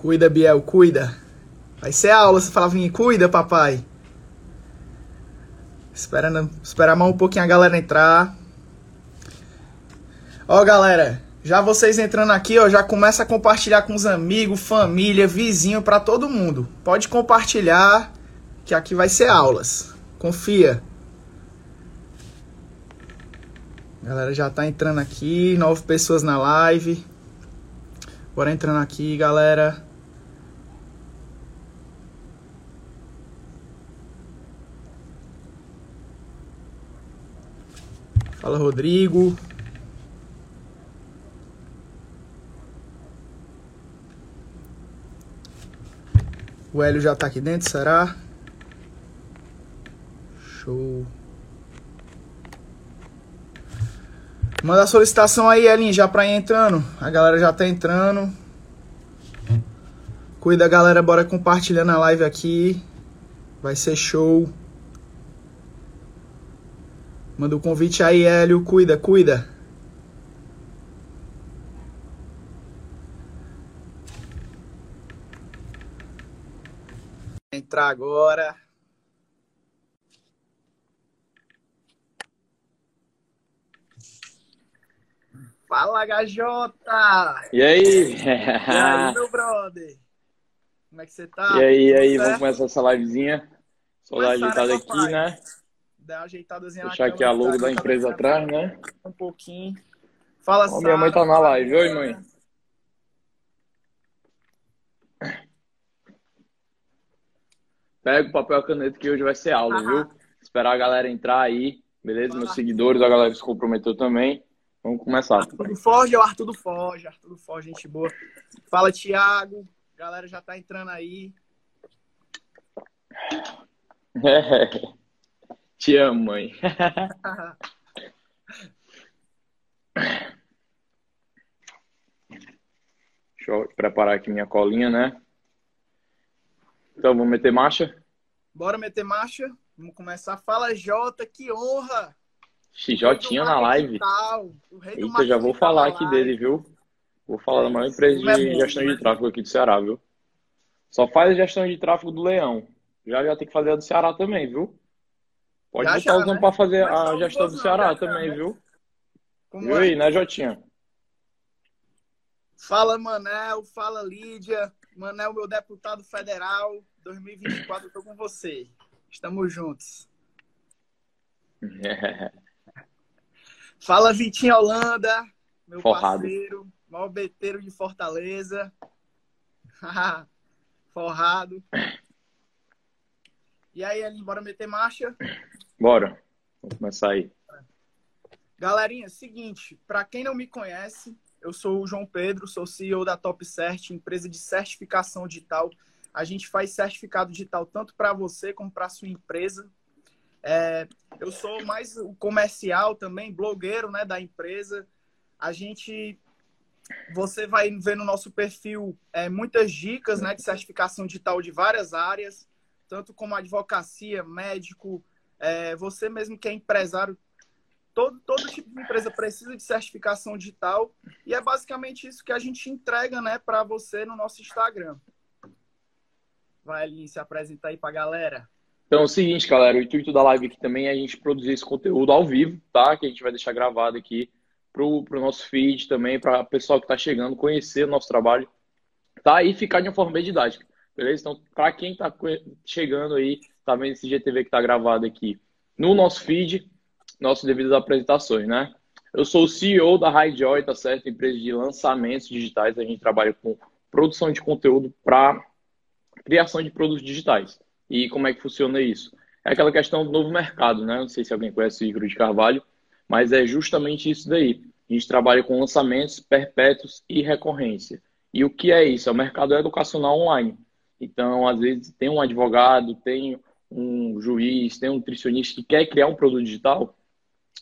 Cuida, Biel, cuida. Vai ser aula, você falava em cuida, papai. Esperando, esperar mais um pouquinho a galera entrar. Ó, galera, já vocês entrando aqui, ó, já começa a compartilhar com os amigos, família, vizinho, para todo mundo. Pode compartilhar, que aqui vai ser aulas. Confia. Galera já tá entrando aqui, nove pessoas na live. Bora entrando aqui, galera. Fala, Rodrigo. O Hélio já tá aqui dentro, será? Show. Manda a solicitação aí, Elin, já pra ir entrando. A galera já tá entrando. Cuida, galera, bora compartilhando a live aqui. Vai ser show. Manda o um convite aí, Hélio. Cuida, cuida. Entrar agora. Fala, Gajota! E aí? E aí, meu brother? Como é que você tá? E aí, e aí, vamos começar essa livezinha. Ajeitada né, aqui, papai? né? Dá uma ajeitadazinha Deixar na aqui a logo da empresa atrás, né? Um pouquinho. Fala, Ó, minha mãe tá na live. Oi, mãe. Pega o papel e a caneta que hoje vai ser aula, viu? Esperar a galera entrar aí, beleza? Meus seguidores, a galera se comprometeu também. Vamos começar. Arthur Forge é o Arthur do Forge. Arthur do Forge, gente boa. Fala, Thiago. Galera já tá entrando aí. Te amo, mãe. Deixa eu preparar aqui minha colinha, né? Então, vamos meter marcha? Bora meter marcha? Vamos começar. Fala, Jota, que honra! Jotinha na live. Digital, o rei do Eita, já vou falar na aqui live. dele, viu? Vou falar da maior empresa é de bom, gestão né? de tráfego aqui do Ceará, viu? Só faz a gestão de tráfego do Leão. Já já tem que fazer a do Ceará também, viu? Pode Já, botar já, nomes né? pra fazer Mas a gestão do Ceará já, também, viu? Como Viu é? aí, né, Jotinha? Fala, Manel. Fala, Lídia. Manel, meu deputado federal. 2024, eu tô com você. Estamos juntos. Fala, Vitinho Holanda. Meu Forrado. parceiro. Maior beteiro de Fortaleza. Forrado. E aí, Aline, bora meter marcha? Bora. Vamos começar aí. Galerinha, seguinte, para quem não me conhece, eu sou o João Pedro, sou CEO da Top Cert, empresa de certificação digital. A gente faz certificado digital tanto para você como para sua empresa. É, eu sou mais o comercial também, blogueiro né, da empresa. A gente, você vai ver no nosso perfil é, muitas dicas né, de certificação digital de várias áreas, tanto como advocacia, médico, é, você mesmo que é empresário todo, todo tipo de empresa precisa de certificação digital e é basicamente isso que a gente entrega né, para você no nosso Instagram. Vai, Aline, se apresentar aí para a galera. Então é o seguinte, galera, o intuito da live aqui também é a gente produzir esse conteúdo ao vivo, tá? Que a gente vai deixar gravado aqui pro, pro nosso feed também, para o pessoal que está chegando conhecer o nosso trabalho, tá? E ficar de uma forma bem didática, beleza? Então, para quem está chegando aí, tá vendo esse GTV que está gravado aqui no nosso feed, nossas devidas apresentações, né? Eu sou o CEO da Highjoy, tá certo? Empresa de lançamentos digitais. A gente trabalha com produção de conteúdo para criação de produtos digitais. E como é que funciona isso? É aquela questão do novo mercado, né? Não sei se alguém conhece o Igor de Carvalho, mas é justamente isso daí. A gente trabalha com lançamentos perpétuos e recorrência. E o que é isso? É o mercado educacional online. Então, às vezes, tem um advogado, tem um juiz, tem um nutricionista que quer criar um produto digital,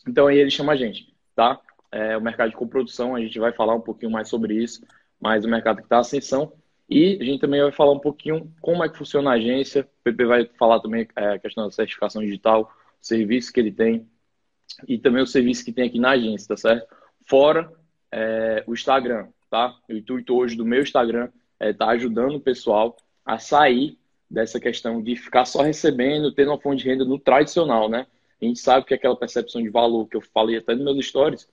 então aí ele chama a gente, tá? É, o mercado de coprodução, a gente vai falar um pouquinho mais sobre isso, mas o mercado que está ascensão. E a gente também vai falar um pouquinho como é que funciona a agência. O PP vai falar também é, a questão da certificação digital, o serviço que ele tem e também o serviço que tem aqui na agência, tá certo? Fora é, o Instagram, tá? O intuito hoje do meu Instagram é, tá ajudando o pessoal a sair dessa questão de ficar só recebendo, tendo uma fonte de renda no tradicional, né? A gente sabe que aquela percepção de valor que eu falei até nos meus stories,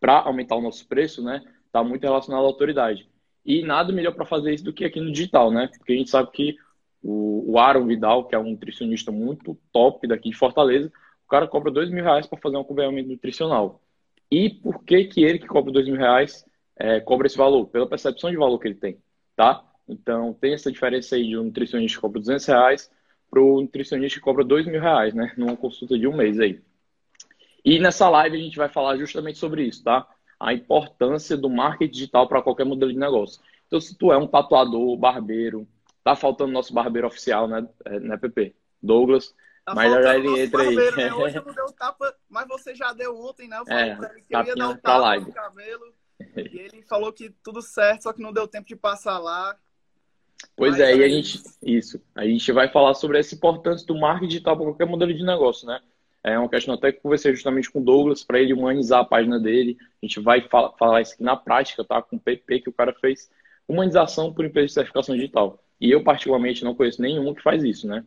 para aumentar o nosso preço, né, está muito relacionado à autoridade. E nada melhor para fazer isso do que aqui no digital, né? Porque a gente sabe que o, o Aaron Vidal, que é um nutricionista muito top daqui de Fortaleza, o cara cobra dois mil reais para fazer um acompanhamento nutricional. E por que que ele que cobra dois mil reais é, cobra esse valor? Pela percepção de valor que ele tem, tá? Então tem essa diferença aí de um nutricionista que cobra 200 reais para o nutricionista que cobra dois mil reais, né? Numa consulta de um mês aí. E nessa live a gente vai falar justamente sobre isso, tá? A importância do marketing digital para qualquer modelo de negócio. Então, se tu é um tatuador, barbeiro, tá faltando nosso barbeiro oficial, né, é, né Pepe? Douglas. Tá mas já ele entra aí. Né? Hoje eu não deu tapa, mas você já deu ontem, né? Eu falei é, pra ele que eu ia dar um tapa live. no cabelo. E ele falou que tudo certo, só que não deu tempo de passar lá. Pois é, e a gente. Isso. A gente vai falar sobre essa importância do marketing digital para qualquer modelo de negócio, né? É uma questão até que eu conversei justamente com o Douglas para ele humanizar a página dele. A gente vai falar, falar isso aqui na prática, tá? Com o PP que o cara fez. Humanização por empresa de certificação digital. E eu, particularmente, não conheço nenhum que faz isso, né?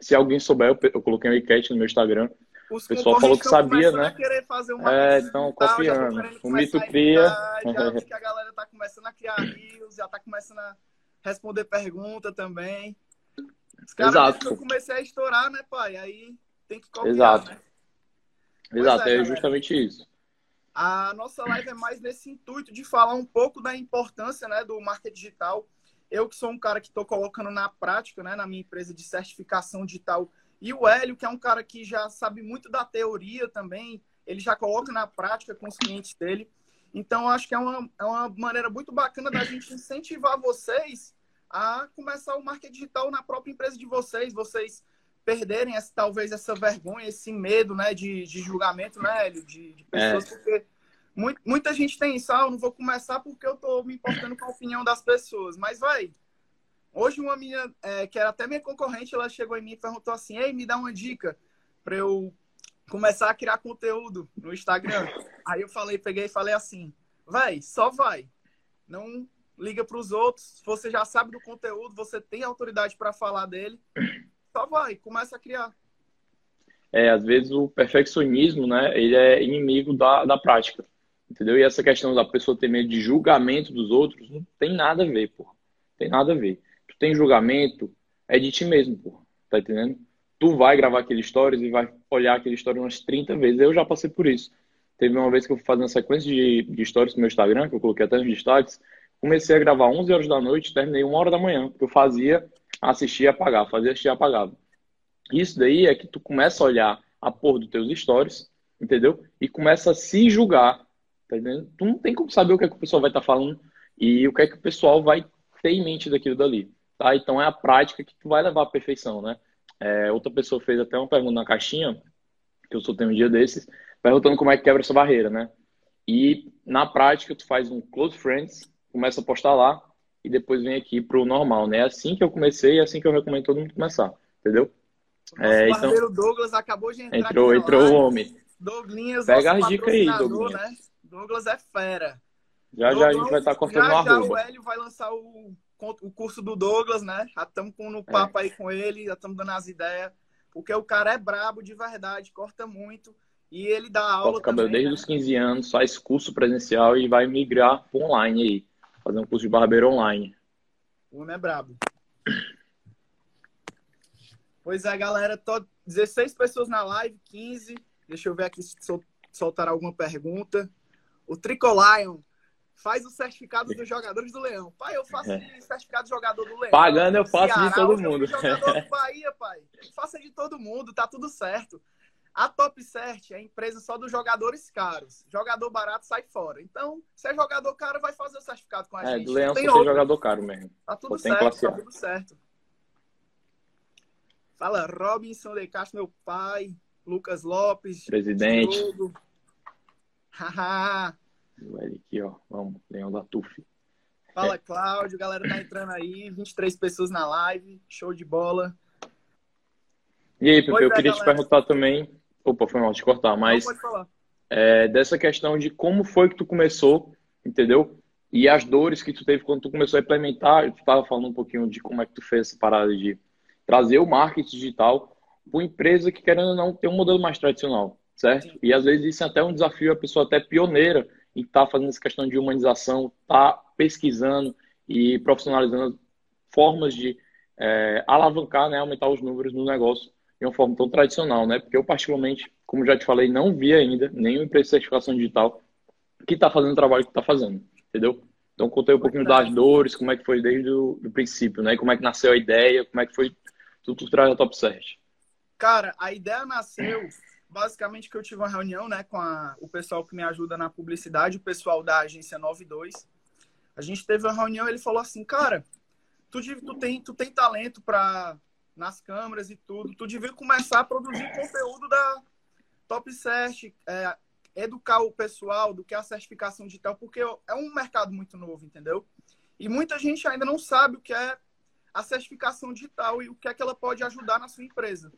Se alguém souber, eu, eu coloquei uma enquete no meu Instagram. Os o pessoal falou que sabia, né? é, estão copiando. O mito cria. Já que a galera tá começando a criar rios, já tá começando a responder pergunta também. Os caras Exato. eu comecei a estourar, né, pai? Aí tem que copiar, Exato. né? Exato, é, é, justamente isso. A nossa live é mais nesse intuito de falar um pouco da importância né, do marketing digital. Eu que sou um cara que estou colocando na prática, né, na minha empresa de certificação digital, e o Hélio, que é um cara que já sabe muito da teoria também, ele já coloca na prática com os clientes dele. Então, acho que é uma, é uma maneira muito bacana da gente incentivar vocês a começar o marketing digital na própria empresa de vocês. Vocês perderem essa, talvez essa vergonha, esse medo, né, de, de julgamento, né, Hélio, de, de pessoas, é. porque muito, muita gente tem isso, ah, eu não vou começar porque eu tô me importando com a opinião das pessoas, mas vai. Hoje uma menina, é, que era até minha concorrente, ela chegou em mim e perguntou assim, ei, me dá uma dica para eu começar a criar conteúdo no Instagram. Aí eu falei, peguei e falei assim, vai, só vai. Não liga para os outros, você já sabe do conteúdo, você tem autoridade para falar dele só vai, começa a criar. É, às vezes o perfeccionismo, né, ele é inimigo da, da prática, entendeu? E essa questão da pessoa ter medo de julgamento dos outros não tem nada a ver, pô. Tem nada a ver. Tu tem julgamento, é de ti mesmo, pô. Tá entendendo? Tu vai gravar aquele stories e vai olhar aquele story umas 30 vezes. Eu já passei por isso. Teve uma vez que eu fui fazer uma sequência de, de stories no meu Instagram, que eu coloquei até nos destaques. Comecei a gravar 11 horas da noite, terminei uma hora da manhã, porque eu fazia assistir apagar, fazer assistir e apagar. Isso daí é que tu começa a olhar a porra dos teus stories, entendeu? E começa a se julgar, tá entendendo? Tu não tem como saber o que, é que o pessoal vai estar tá falando e o que é que o pessoal vai ter em mente daquilo dali, tá? Então é a prática que tu vai levar à perfeição, né? É, outra pessoa fez até uma pergunta na caixinha, que eu tenho um dia desses, perguntando como é que quebra essa barreira, né? E na prática tu faz um close friends, começa a postar lá, e depois vem aqui pro normal, né? É assim que eu comecei, é assim que eu recomendo todo mundo começar, entendeu? O é, então, Douglas acabou de entrar Entrou, entrou o homem. Douglinhas, Pega as dicas aí, Douglas. Né? Douglas é fera. Já Douglas, já a gente vai estar tá cortando já, já arroba. o Hélio vai lançar o, o curso do Douglas, né? Já estamos no papo é. aí com ele, já estamos dando as ideias. Porque o cara é brabo de verdade, corta muito. E ele dá aula Corta cabelo desde né? os 15 anos, faz curso presencial e vai migrar para online aí fazer um curso de barbeiro online. O homem é brabo. Pois é, galera. Tô 16 pessoas na live, 15. Deixa eu ver aqui se sol, soltar alguma pergunta. O Tricolion faz os certificados dos jogadores do Leão. Pai, eu faço é. certificado de jogador do Leão. Pagando, eu faço Ceará, de todo mundo. Jogador do Bahia, pai. Faça de todo mundo, tá tudo certo. A Top Cert é a empresa só dos jogadores caros. Jogador barato sai fora. Então, se é jogador caro, vai fazer o certificado com a é, gente. É, do Leão tem jogador caro mesmo. Tá tudo certo, tá tudo certo. Fala, Robinson de Castro, meu pai. Lucas Lopes. Presidente. Haha. aqui, ó. Vamos, Leão da TUF. Fala, Cláudio. Galera tá entrando aí. 23 pessoas na live. Show de bola. E aí, Pepe, eu queria galera. te perguntar também Opa, foi mal te cortar, mas Não, pode falar. É, dessa questão de como foi que tu começou, entendeu? e as dores que tu teve quando tu começou a implementar, tu estava falando um pouquinho de como é que tu fez essa parada de trazer o marketing digital para uma empresa que, querendo ou não, tem um modelo mais tradicional, certo? Sim. E às vezes isso é até um desafio, a pessoa até pioneira em estar tá fazendo essa questão de humanização, tá pesquisando e profissionalizando formas de é, alavancar, né, aumentar os números no negócio de uma forma tão tradicional, né? Porque eu, particularmente, como já te falei, não vi ainda nenhuma empresa de certificação digital que está fazendo o trabalho que está fazendo, entendeu? Então, contei um pouquinho das dores, como é que foi desde o princípio, né? Como é que nasceu a ideia, como é que foi tudo por trás da Top Search. Cara, a ideia nasceu basicamente que eu tive uma reunião, né, com a, o pessoal que me ajuda na publicidade, o pessoal da agência 92. A gente teve uma reunião, ele falou assim, cara, tu, tu tem, tu tem talento para nas câmeras e tudo, tu devia começar a produzir conteúdo da Top Search, é, educar o pessoal do que é a certificação digital, porque é um mercado muito novo, entendeu? E muita gente ainda não sabe o que é a certificação digital e o que é que ela pode ajudar na sua empresa.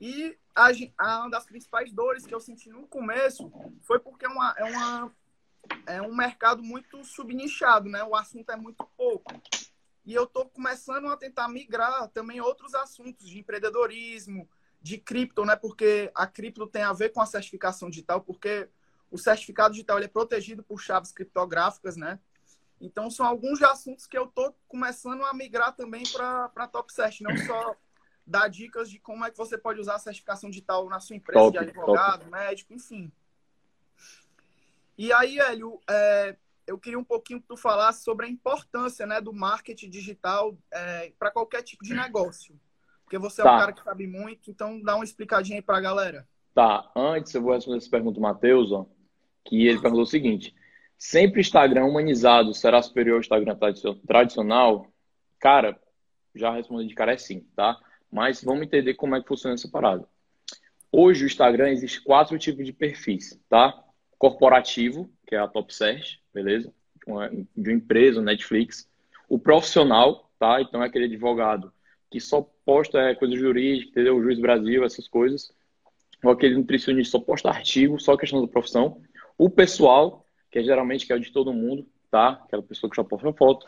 E a, a, uma das principais dores que eu senti no começo foi porque é, uma, é, uma, é um mercado muito subnichado, né? O assunto é muito pouco. E eu estou começando a tentar migrar também outros assuntos de empreendedorismo, de cripto, né? Porque a cripto tem a ver com a certificação digital, porque o certificado digital é protegido por chaves criptográficas, né? Então são alguns assuntos que eu estou começando a migrar também para a Top Search, não só dar dicas de como é que você pode usar a certificação digital na sua empresa top, de advogado, top. médico, enfim. E aí, Hélio, é, eu queria um pouquinho que tu falasse sobre a importância né, do marketing digital é, para qualquer tipo de negócio. Porque você tá. é um cara que sabe muito, então dá uma explicadinha aí para a galera. Tá, antes eu vou responder essa pergunta do Matheus, ó, que ele perguntou o seguinte: sempre Instagram humanizado será superior ao Instagram tradicional? Cara, já respondi de cara é sim, tá? Mas vamos entender como é que funciona essa parada. Hoje, o Instagram, existe quatro tipos de perfis, tá? Corporativo, que é a Top Search, beleza? De uma, empresa, Netflix. O profissional, tá? Então, é aquele advogado que só posta é, coisa jurídica, entendeu? O Juiz Brasil, essas coisas. Ou aquele nutricionista só posta artigo, só questão da profissão. O pessoal, que é geralmente que é o de todo mundo, tá? Aquela pessoa que só posta foto.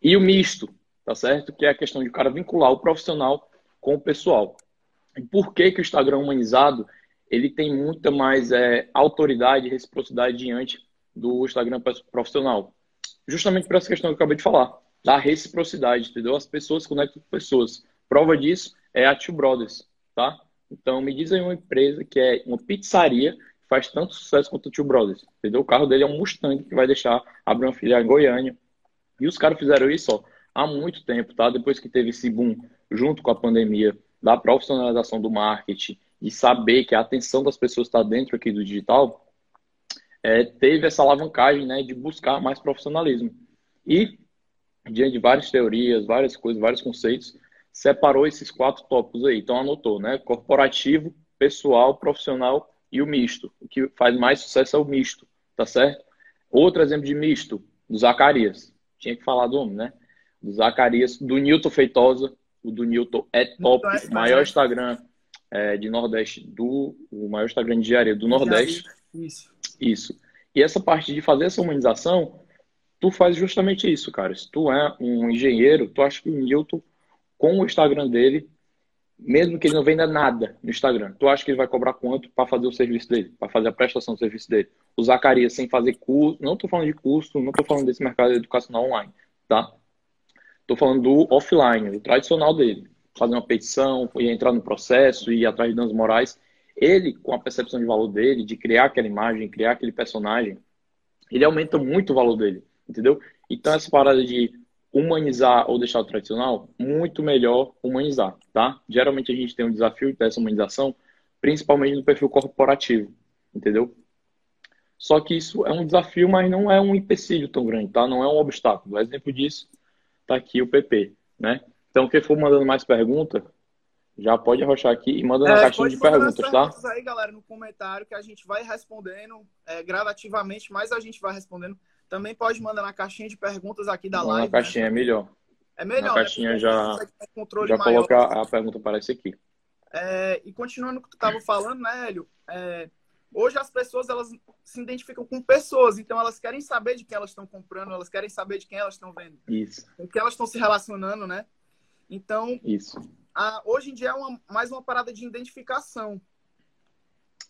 E o misto, tá certo? Que é a questão de o cara vincular o profissional com o pessoal. E por que, que o Instagram humanizado ele tem muita mais é, autoridade e reciprocidade diante do Instagram profissional? Justamente por essa questão que eu acabei de falar, da reciprocidade, entendeu? As pessoas conectam com pessoas. Prova disso é a Two Brothers, tá? Então, me diz aí uma empresa que é uma pizzaria que faz tanto sucesso quanto a Two Brothers, entendeu? O carro dele é um Mustang que vai deixar abrir uma filial em Goiânia. E os caras fizeram isso ó, há muito tempo, tá? Depois que teve esse boom junto com a pandemia, da profissionalização do marketing e saber que a atenção das pessoas está dentro aqui do digital, é, teve essa alavancagem né, de buscar mais profissionalismo. E, diante de várias teorias, várias coisas, vários conceitos, separou esses quatro tópicos aí. Então, anotou, né? Corporativo, pessoal, profissional e o misto. O que faz mais sucesso é o misto, tá certo? Outro exemplo de misto, do Zacarias. Tinha que falar do homem, né? Do Zacarias, do Newton Feitosa, o do Newton é top, é o maior Instagram é, de Nordeste do o maior Instagram de engenharia do Nordeste. Isso. Isso. E essa parte de fazer essa humanização, tu faz justamente isso, cara. Se tu é um engenheiro, tu acha que o Newton, com o Instagram dele, mesmo que ele não venda nada no Instagram, tu acha que ele vai cobrar quanto para fazer o serviço dele, para fazer a prestação do serviço dele? O Zacarias sem fazer curso, não tô falando de curso, não tô falando desse mercado educacional online, tá? Estou falando do offline, do tradicional dele. Fazer uma petição, ir entrar no processo, ir atrás de danos morais. Ele, com a percepção de valor dele, de criar aquela imagem, criar aquele personagem, ele aumenta muito o valor dele, entendeu? Então, essa parada de humanizar ou deixar o tradicional, muito melhor humanizar, tá? Geralmente a gente tem um desafio dessa humanização, principalmente no perfil corporativo, entendeu? Só que isso é um desafio, mas não é um empecilho tão grande, tá? Não é um obstáculo. Exemplo disso tá aqui o PP, né? Então, quem for mandando mais pergunta, já pode arrochar aqui e manda na é, caixinha de perguntas, tá? perguntas aí, galera, no comentário que a gente vai respondendo é, gradativamente, mas a gente vai respondendo. Também pode mandar na caixinha de perguntas aqui da live. Na caixinha né? é melhor. É melhor. Na caixinha né? já, já coloca a pergunta aparece aqui. É, e continuando o que tu estava falando, né, Hélio? É, Hoje as pessoas elas se identificam com pessoas, então elas querem saber de quem elas estão comprando, elas querem saber de quem elas estão vendo. Isso. Com quem elas estão se relacionando, né? Então, Isso. A, hoje em dia é uma, mais uma parada de identificação.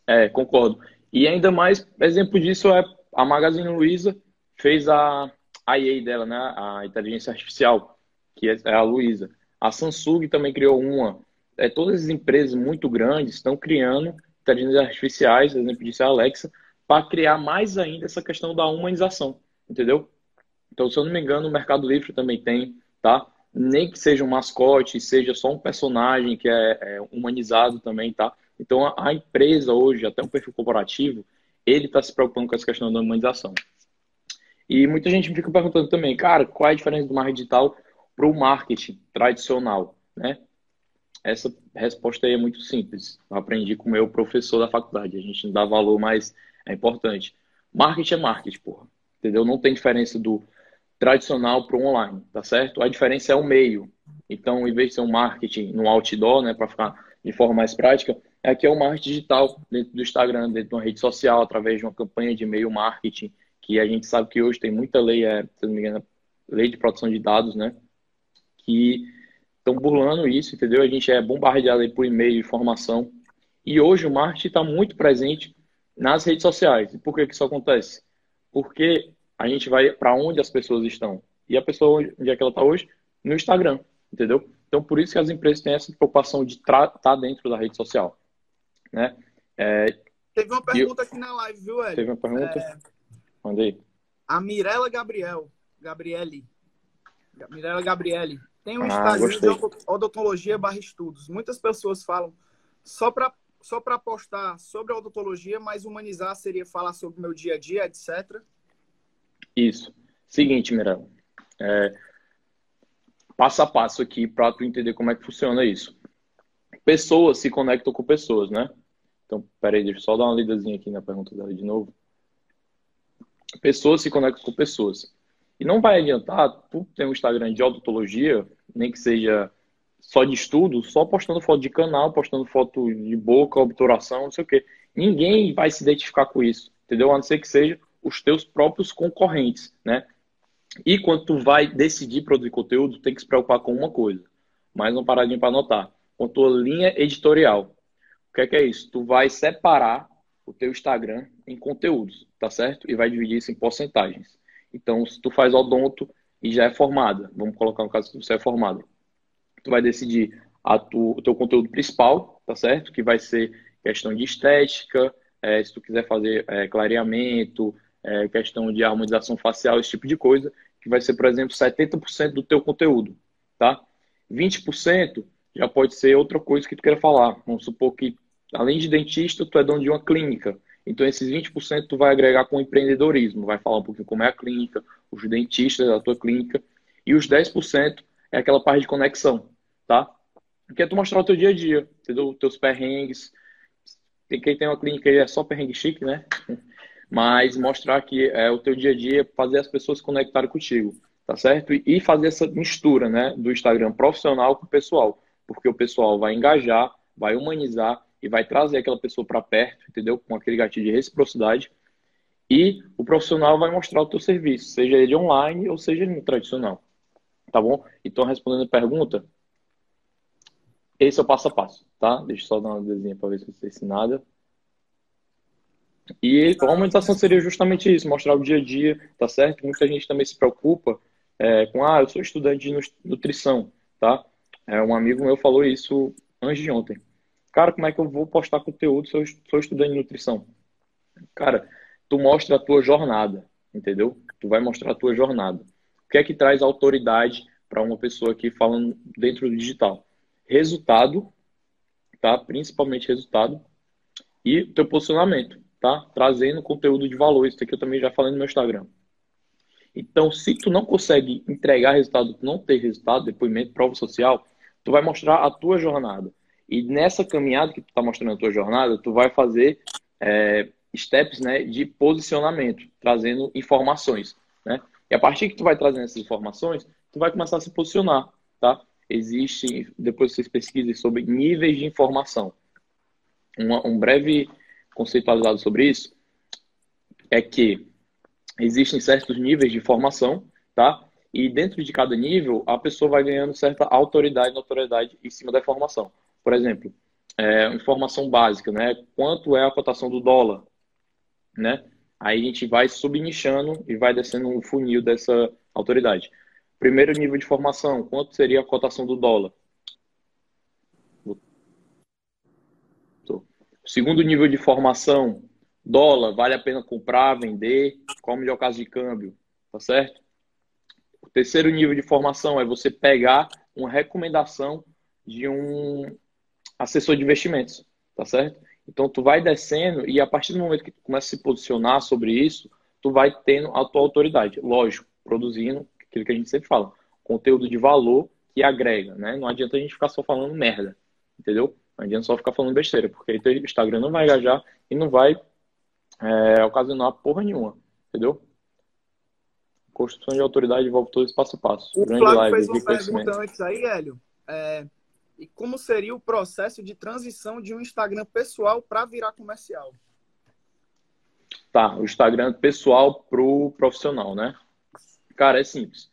É, concordo. E ainda mais, exemplo disso é a Magazine Luiza fez a, a IA dela, né? A inteligência artificial, que é, é a Luiza. A Samsung também criou uma. É, todas as empresas muito grandes estão criando inteligências artificiais, exemplo disso é a Alexa, para criar mais ainda essa questão da humanização, entendeu? Então, se eu não me engano, o Mercado Livre também tem, tá? Nem que seja um mascote, seja só um personagem que é, é humanizado também, tá? Então, a, a, empresa hoje, até um perfil corporativo, ele está se preocupando com essa questão da humanização. E muita gente me fica perguntando também, cara, qual é a diferença do marketing digital para o marketing tradicional, né? Essa resposta aí é muito simples. Eu aprendi com o meu professor da faculdade. A gente não dá valor, mas é importante. Marketing é marketing, porra. Entendeu? Não tem diferença do tradicional para o online, tá certo? A diferença é o meio. Então, em vez de ser um marketing no outdoor, né, para ficar de forma mais prática, é que é o marketing digital dentro do Instagram, dentro de uma rede social, através de uma campanha de e-mail marketing, que a gente sabe que hoje tem muita lei, é, se não me engano, lei de proteção de dados, né? Que estão burlando isso, entendeu? A gente é bombardeado por e-mail, informação. E hoje o marketing está muito presente nas redes sociais. E por que, que isso acontece? Porque a gente vai para onde as pessoas estão. E a pessoa, onde é que ela está hoje? No Instagram, entendeu? Então, por isso que as empresas têm essa preocupação de estar tá dentro da rede social. Né? É, Teve uma pergunta eu... aqui na live, viu, Hélio? Teve uma pergunta? É... Mandei. A Mirella Gabriel. Gabriele. Mirella Gabriele. Tem um ah, Instagram gostei. de odontologia barra estudos. Muitas pessoas falam só para só para postar sobre a odontologia, mas humanizar seria falar sobre o meu dia a dia, etc. Isso. Seguinte, Mirella. É, passo a passo aqui para tu entender como é que funciona isso. Pessoas se conectam com pessoas, né? Então, peraí, deixa eu só dar uma lidazinha aqui na pergunta dela de novo. Pessoas se conectam com pessoas. E não vai adiantar tu ter um Instagram de odontologia, nem que seja só de estudo, só postando foto de canal, postando foto de boca, obturação, não sei o quê. Ninguém vai se identificar com isso, entendeu? A não ser que seja os teus próprios concorrentes, né? E quando tu vai decidir produzir conteúdo, tem que se preocupar com uma coisa. Mais uma paradinha para anotar. Com tua linha editorial. O que é, que é isso? Tu vai separar o teu Instagram em conteúdos, tá certo? E vai dividir isso em porcentagens. Então, se tu faz odonto e já é formada, vamos colocar no caso que você é formada, tu vai decidir a tu, o teu conteúdo principal, tá certo? Que vai ser questão de estética, é, se tu quiser fazer é, clareamento, é, questão de harmonização facial, esse tipo de coisa, que vai ser, por exemplo, 70% do teu conteúdo, tá? 20% já pode ser outra coisa que tu queira falar. Vamos supor que, além de dentista, tu é dono de uma clínica. Então, esses 20% tu vai agregar com empreendedorismo, vai falar um pouquinho como é a clínica, os dentistas da tua clínica, e os 10% é aquela parte de conexão, tá? Que é tu mostrar o teu dia a dia, entendeu? Teus perrengues. Tem quem tem uma clínica aí é só perrengue chique, né? Mas mostrar que é o teu dia a dia, fazer as pessoas se conectarem contigo, tá certo? E fazer essa mistura, né, do Instagram profissional com o pessoal, porque o pessoal vai engajar, vai humanizar e vai trazer aquela pessoa para perto, entendeu? Com aquele gatilho de reciprocidade. E o profissional vai mostrar o teu serviço, seja ele online ou seja ele tradicional. Tá bom? Então, respondendo a pergunta, esse é o passo a passo, tá? Deixa eu só dar uma desenha para ver se você sei nada. E a humanização seria justamente isso, mostrar o dia a dia, tá certo? Muita gente também se preocupa é, com, ah, eu sou estudante de nutrição, tá? É, um amigo meu falou isso antes de ontem. Cara, como é que eu vou postar conteúdo se eu sou estudante de nutrição? Cara, tu mostra a tua jornada, entendeu? Tu vai mostrar a tua jornada. O que é que traz autoridade para uma pessoa aqui falando dentro do digital? Resultado, tá? Principalmente resultado e teu posicionamento, tá? Trazendo conteúdo de valor. Isso aqui eu também já falei no meu Instagram. Então, se tu não consegue entregar resultado, tu não ter resultado, depoimento, prova social, tu vai mostrar a tua jornada. E nessa caminhada que tu está mostrando a tua jornada, tu vai fazer é, steps né, de posicionamento, trazendo informações. Né? E a partir que tu vai trazendo essas informações, tu vai começar a se posicionar. Tá? Existe, depois vocês pesquisem sobre níveis de informação. Uma, um breve conceitualizado sobre isso é que existem certos níveis de formação, tá? E dentro de cada nível, a pessoa vai ganhando certa autoridade notoriedade em cima da informação. Por exemplo, é, informação básica, né? Quanto é a cotação do dólar, né? Aí a gente vai subnichando e vai descendo um funil dessa autoridade. Primeiro nível de formação, quanto seria a cotação do dólar? Segundo nível de formação, dólar, vale a pena comprar, vender, qual o melhor caso de câmbio, tá certo? O terceiro nível de formação é você pegar uma recomendação de um assessor de investimentos, tá certo? Então tu vai descendo e a partir do momento que tu começa a se posicionar sobre isso, tu vai tendo a tua autoridade, lógico, produzindo aquilo que a gente sempre fala, conteúdo de valor que agrega, né? Não adianta a gente ficar só falando merda, entendeu? Não adianta só ficar falando besteira, porque aí o Instagram não vai engajar e não vai é, ocasionar porra nenhuma, entendeu? Construção de autoridade envolve todo esse passo a passo. O Grande Flávio live, fez uma pergunta antes aí, Hélio. É, e como seria o processo de transição de um Instagram pessoal para virar comercial? Tá, o Instagram pessoal pro profissional, né? Cara, é simples.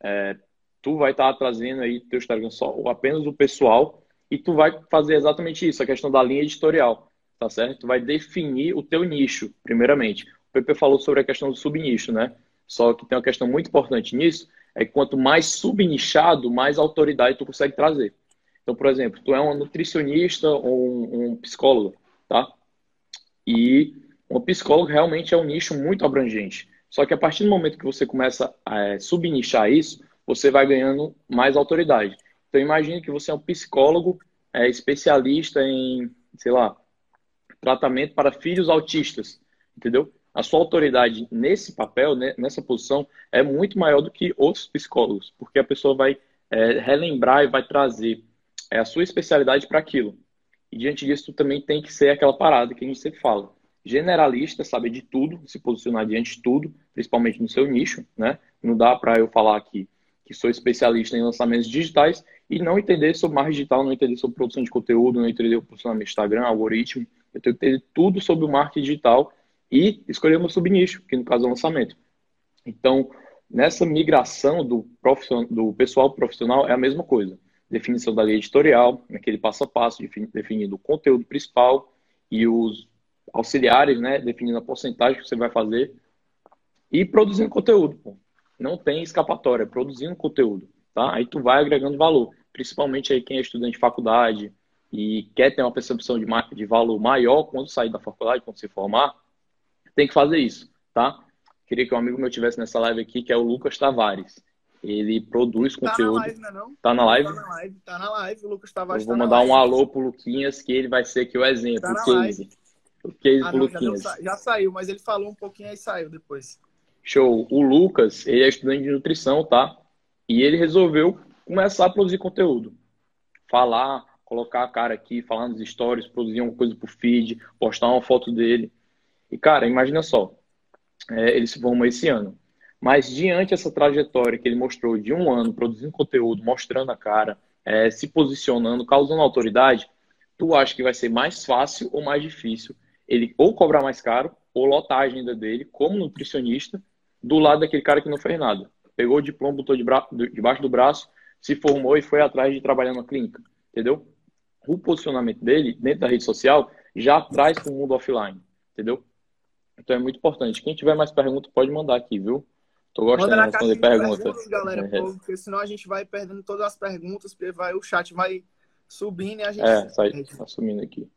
É, tu vai estar tá trazendo aí teu Instagram só apenas o pessoal e tu vai fazer exatamente isso, a questão da linha editorial, tá certo? Tu vai definir o teu nicho, primeiramente. O Pepe falou sobre a questão do subnicho, né? Só que tem uma questão muito importante nisso, é que quanto mais subnichado, mais autoridade tu consegue trazer. Então, por exemplo, tu é um nutricionista ou um, um psicólogo, tá? E um psicólogo realmente é um nicho muito abrangente. Só que a partir do momento que você começa a é, subnichar isso, você vai ganhando mais autoridade. Então imagine que você é um psicólogo é, especialista em, sei lá, tratamento para filhos autistas, entendeu? A sua autoridade nesse papel, né, nessa posição, é muito maior do que outros psicólogos, porque a pessoa vai é, relembrar e vai trazer é, a sua especialidade para aquilo. E diante disso, tu também tem que ser aquela parada que a gente sempre fala. Generalista, saber de tudo, se posicionar diante de tudo, principalmente no seu nicho, né? Não dá para eu falar aqui que sou especialista em lançamentos digitais e não entender sobre marketing digital, não entender sobre produção de conteúdo, não entender o posicionamento Instagram, algoritmo. Eu tenho que entender tudo sobre o marketing digital e escolher o meu subnicho, que no caso é o lançamento. Então, nessa migração do, do pessoal profissional é a mesma coisa. Definição da linha editorial, naquele passo a passo, definindo o conteúdo principal e os auxiliares, né, definindo a porcentagem que você vai fazer e produzindo conteúdo. Não tem escapatória, produzindo conteúdo tá? Aí tu vai agregando valor, principalmente aí quem é estudante de faculdade e quer ter uma percepção de, de valor maior quando sair da faculdade, quando se formar, tem que fazer isso, tá? Queria que um amigo meu tivesse nessa live aqui, que é o Lucas Tavares. Ele produz conteúdo. Tá na live, não é não? Tá na live? Tá na live, tá na live. O Lucas Tavares Eu vou tá mandar um alô pro Luquinhas, que ele vai ser aqui o exemplo, tá o case. O case ah, não, Luquinhas. Já, deu, já, saiu, mas ele falou um pouquinho e saiu depois. Show. O Lucas, ele é estudante de nutrição, tá? E ele resolveu começar a produzir conteúdo. Falar, colocar a cara aqui, falar nos stories, produzir uma coisa pro feed, postar uma foto dele. E, cara, imagina só. É, ele se formou esse ano. Mas diante dessa trajetória que ele mostrou de um ano produzindo conteúdo, mostrando a cara, é, se posicionando, causando autoridade, tu acha que vai ser mais fácil ou mais difícil ele ou cobrar mais caro ou lotar a agenda dele como nutricionista do lado daquele cara que não fez nada? Pegou o diploma, botou debaixo do braço, se formou e foi atrás de trabalhar na clínica, entendeu? O posicionamento dele dentro da rede social já traz para o mundo offline, entendeu? Então é muito importante. Quem tiver mais perguntas pode mandar aqui, viu? Tô gostando de responder perguntas. perguntas galera, é. porque senão a gente vai perdendo todas as perguntas, porque vai, o chat vai subindo e a gente. É, sai, tá sumindo aqui.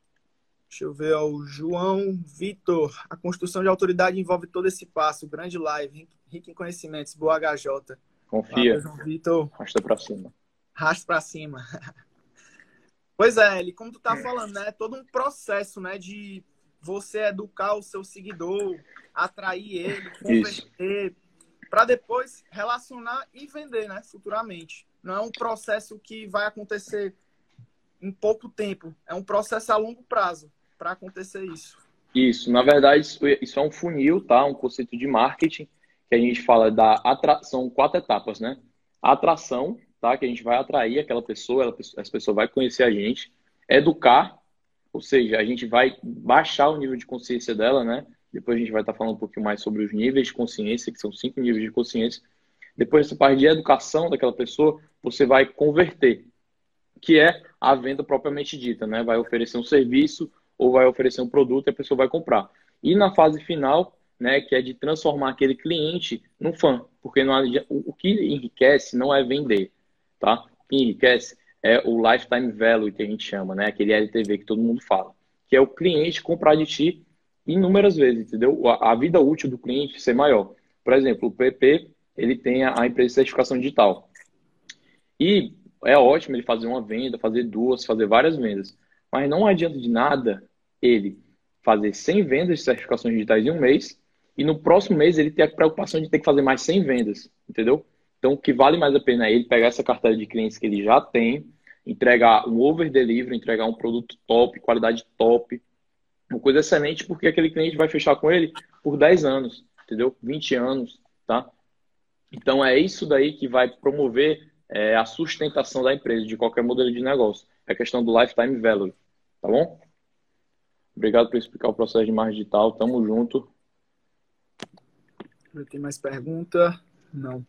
Deixa eu ver, ó, o João Vitor. A construção de autoridade envolve todo esse passo. Grande live, rico em conhecimentos. Boa HJ. Confia. João Vitor. Rasta pra cima. Rasta pra cima. pois é, Eli, como tu tá falando, né? É todo um processo, né? De você educar o seu seguidor, atrair ele, converter, para depois relacionar e vender, né? Futuramente. Não é um processo que vai acontecer em pouco tempo. É um processo a longo prazo para acontecer isso. Isso, na verdade, isso, é um funil, tá? Um conceito de marketing que a gente fala da atração, quatro etapas, né? A atração, tá? Que a gente vai atrair aquela pessoa, ela, essa pessoa vai conhecer a gente. Educar, Ou seja, a gente vai baixar o nível de consciência dela, né? Depois a gente vai estar falando um pouquinho mais sobre os níveis de consciência, que são cinco níveis de consciência. Depois dessa parte de educação daquela pessoa, você vai converter, que é a venda propriamente dita, né? Vai oferecer um serviço ou vai oferecer um produto e a pessoa vai comprar. E na fase final, né, que é de transformar aquele cliente num fã, porque não, o que enriquece não é vender, tá? O que enriquece é o lifetime value que a gente chama, né? Aquele LTV que todo mundo fala, que é o cliente comprar de ti inúmeras vezes, entendeu? A, vida útil do cliente ser maior. Por exemplo, o PP, ele tem a, a empresa de certificação digital. E é ótimo ele fazer uma venda, fazer duas, fazer várias vendas. Mas não adianta de nada ele fazer 100 vendas de certificações digitais em um mês e no próximo mês ele ter a preocupação de ter que fazer mais 100 vendas, entendeu? Então, o que vale mais a pena é ele pegar essa carteira de clientes que ele já tem, entregar um over delivery, entregar um produto top, qualidade top, uma coisa excelente, porque aquele cliente vai fechar com ele por 10 anos, entendeu? 20 anos, tá? Então, é isso daí que vai promover é, a sustentação da empresa, de qualquer modelo de negócio. É a questão do lifetime value, tá bom? Obrigado por explicar o processo de marketing digital. Tamo junto. Tem mais pergunta? Não.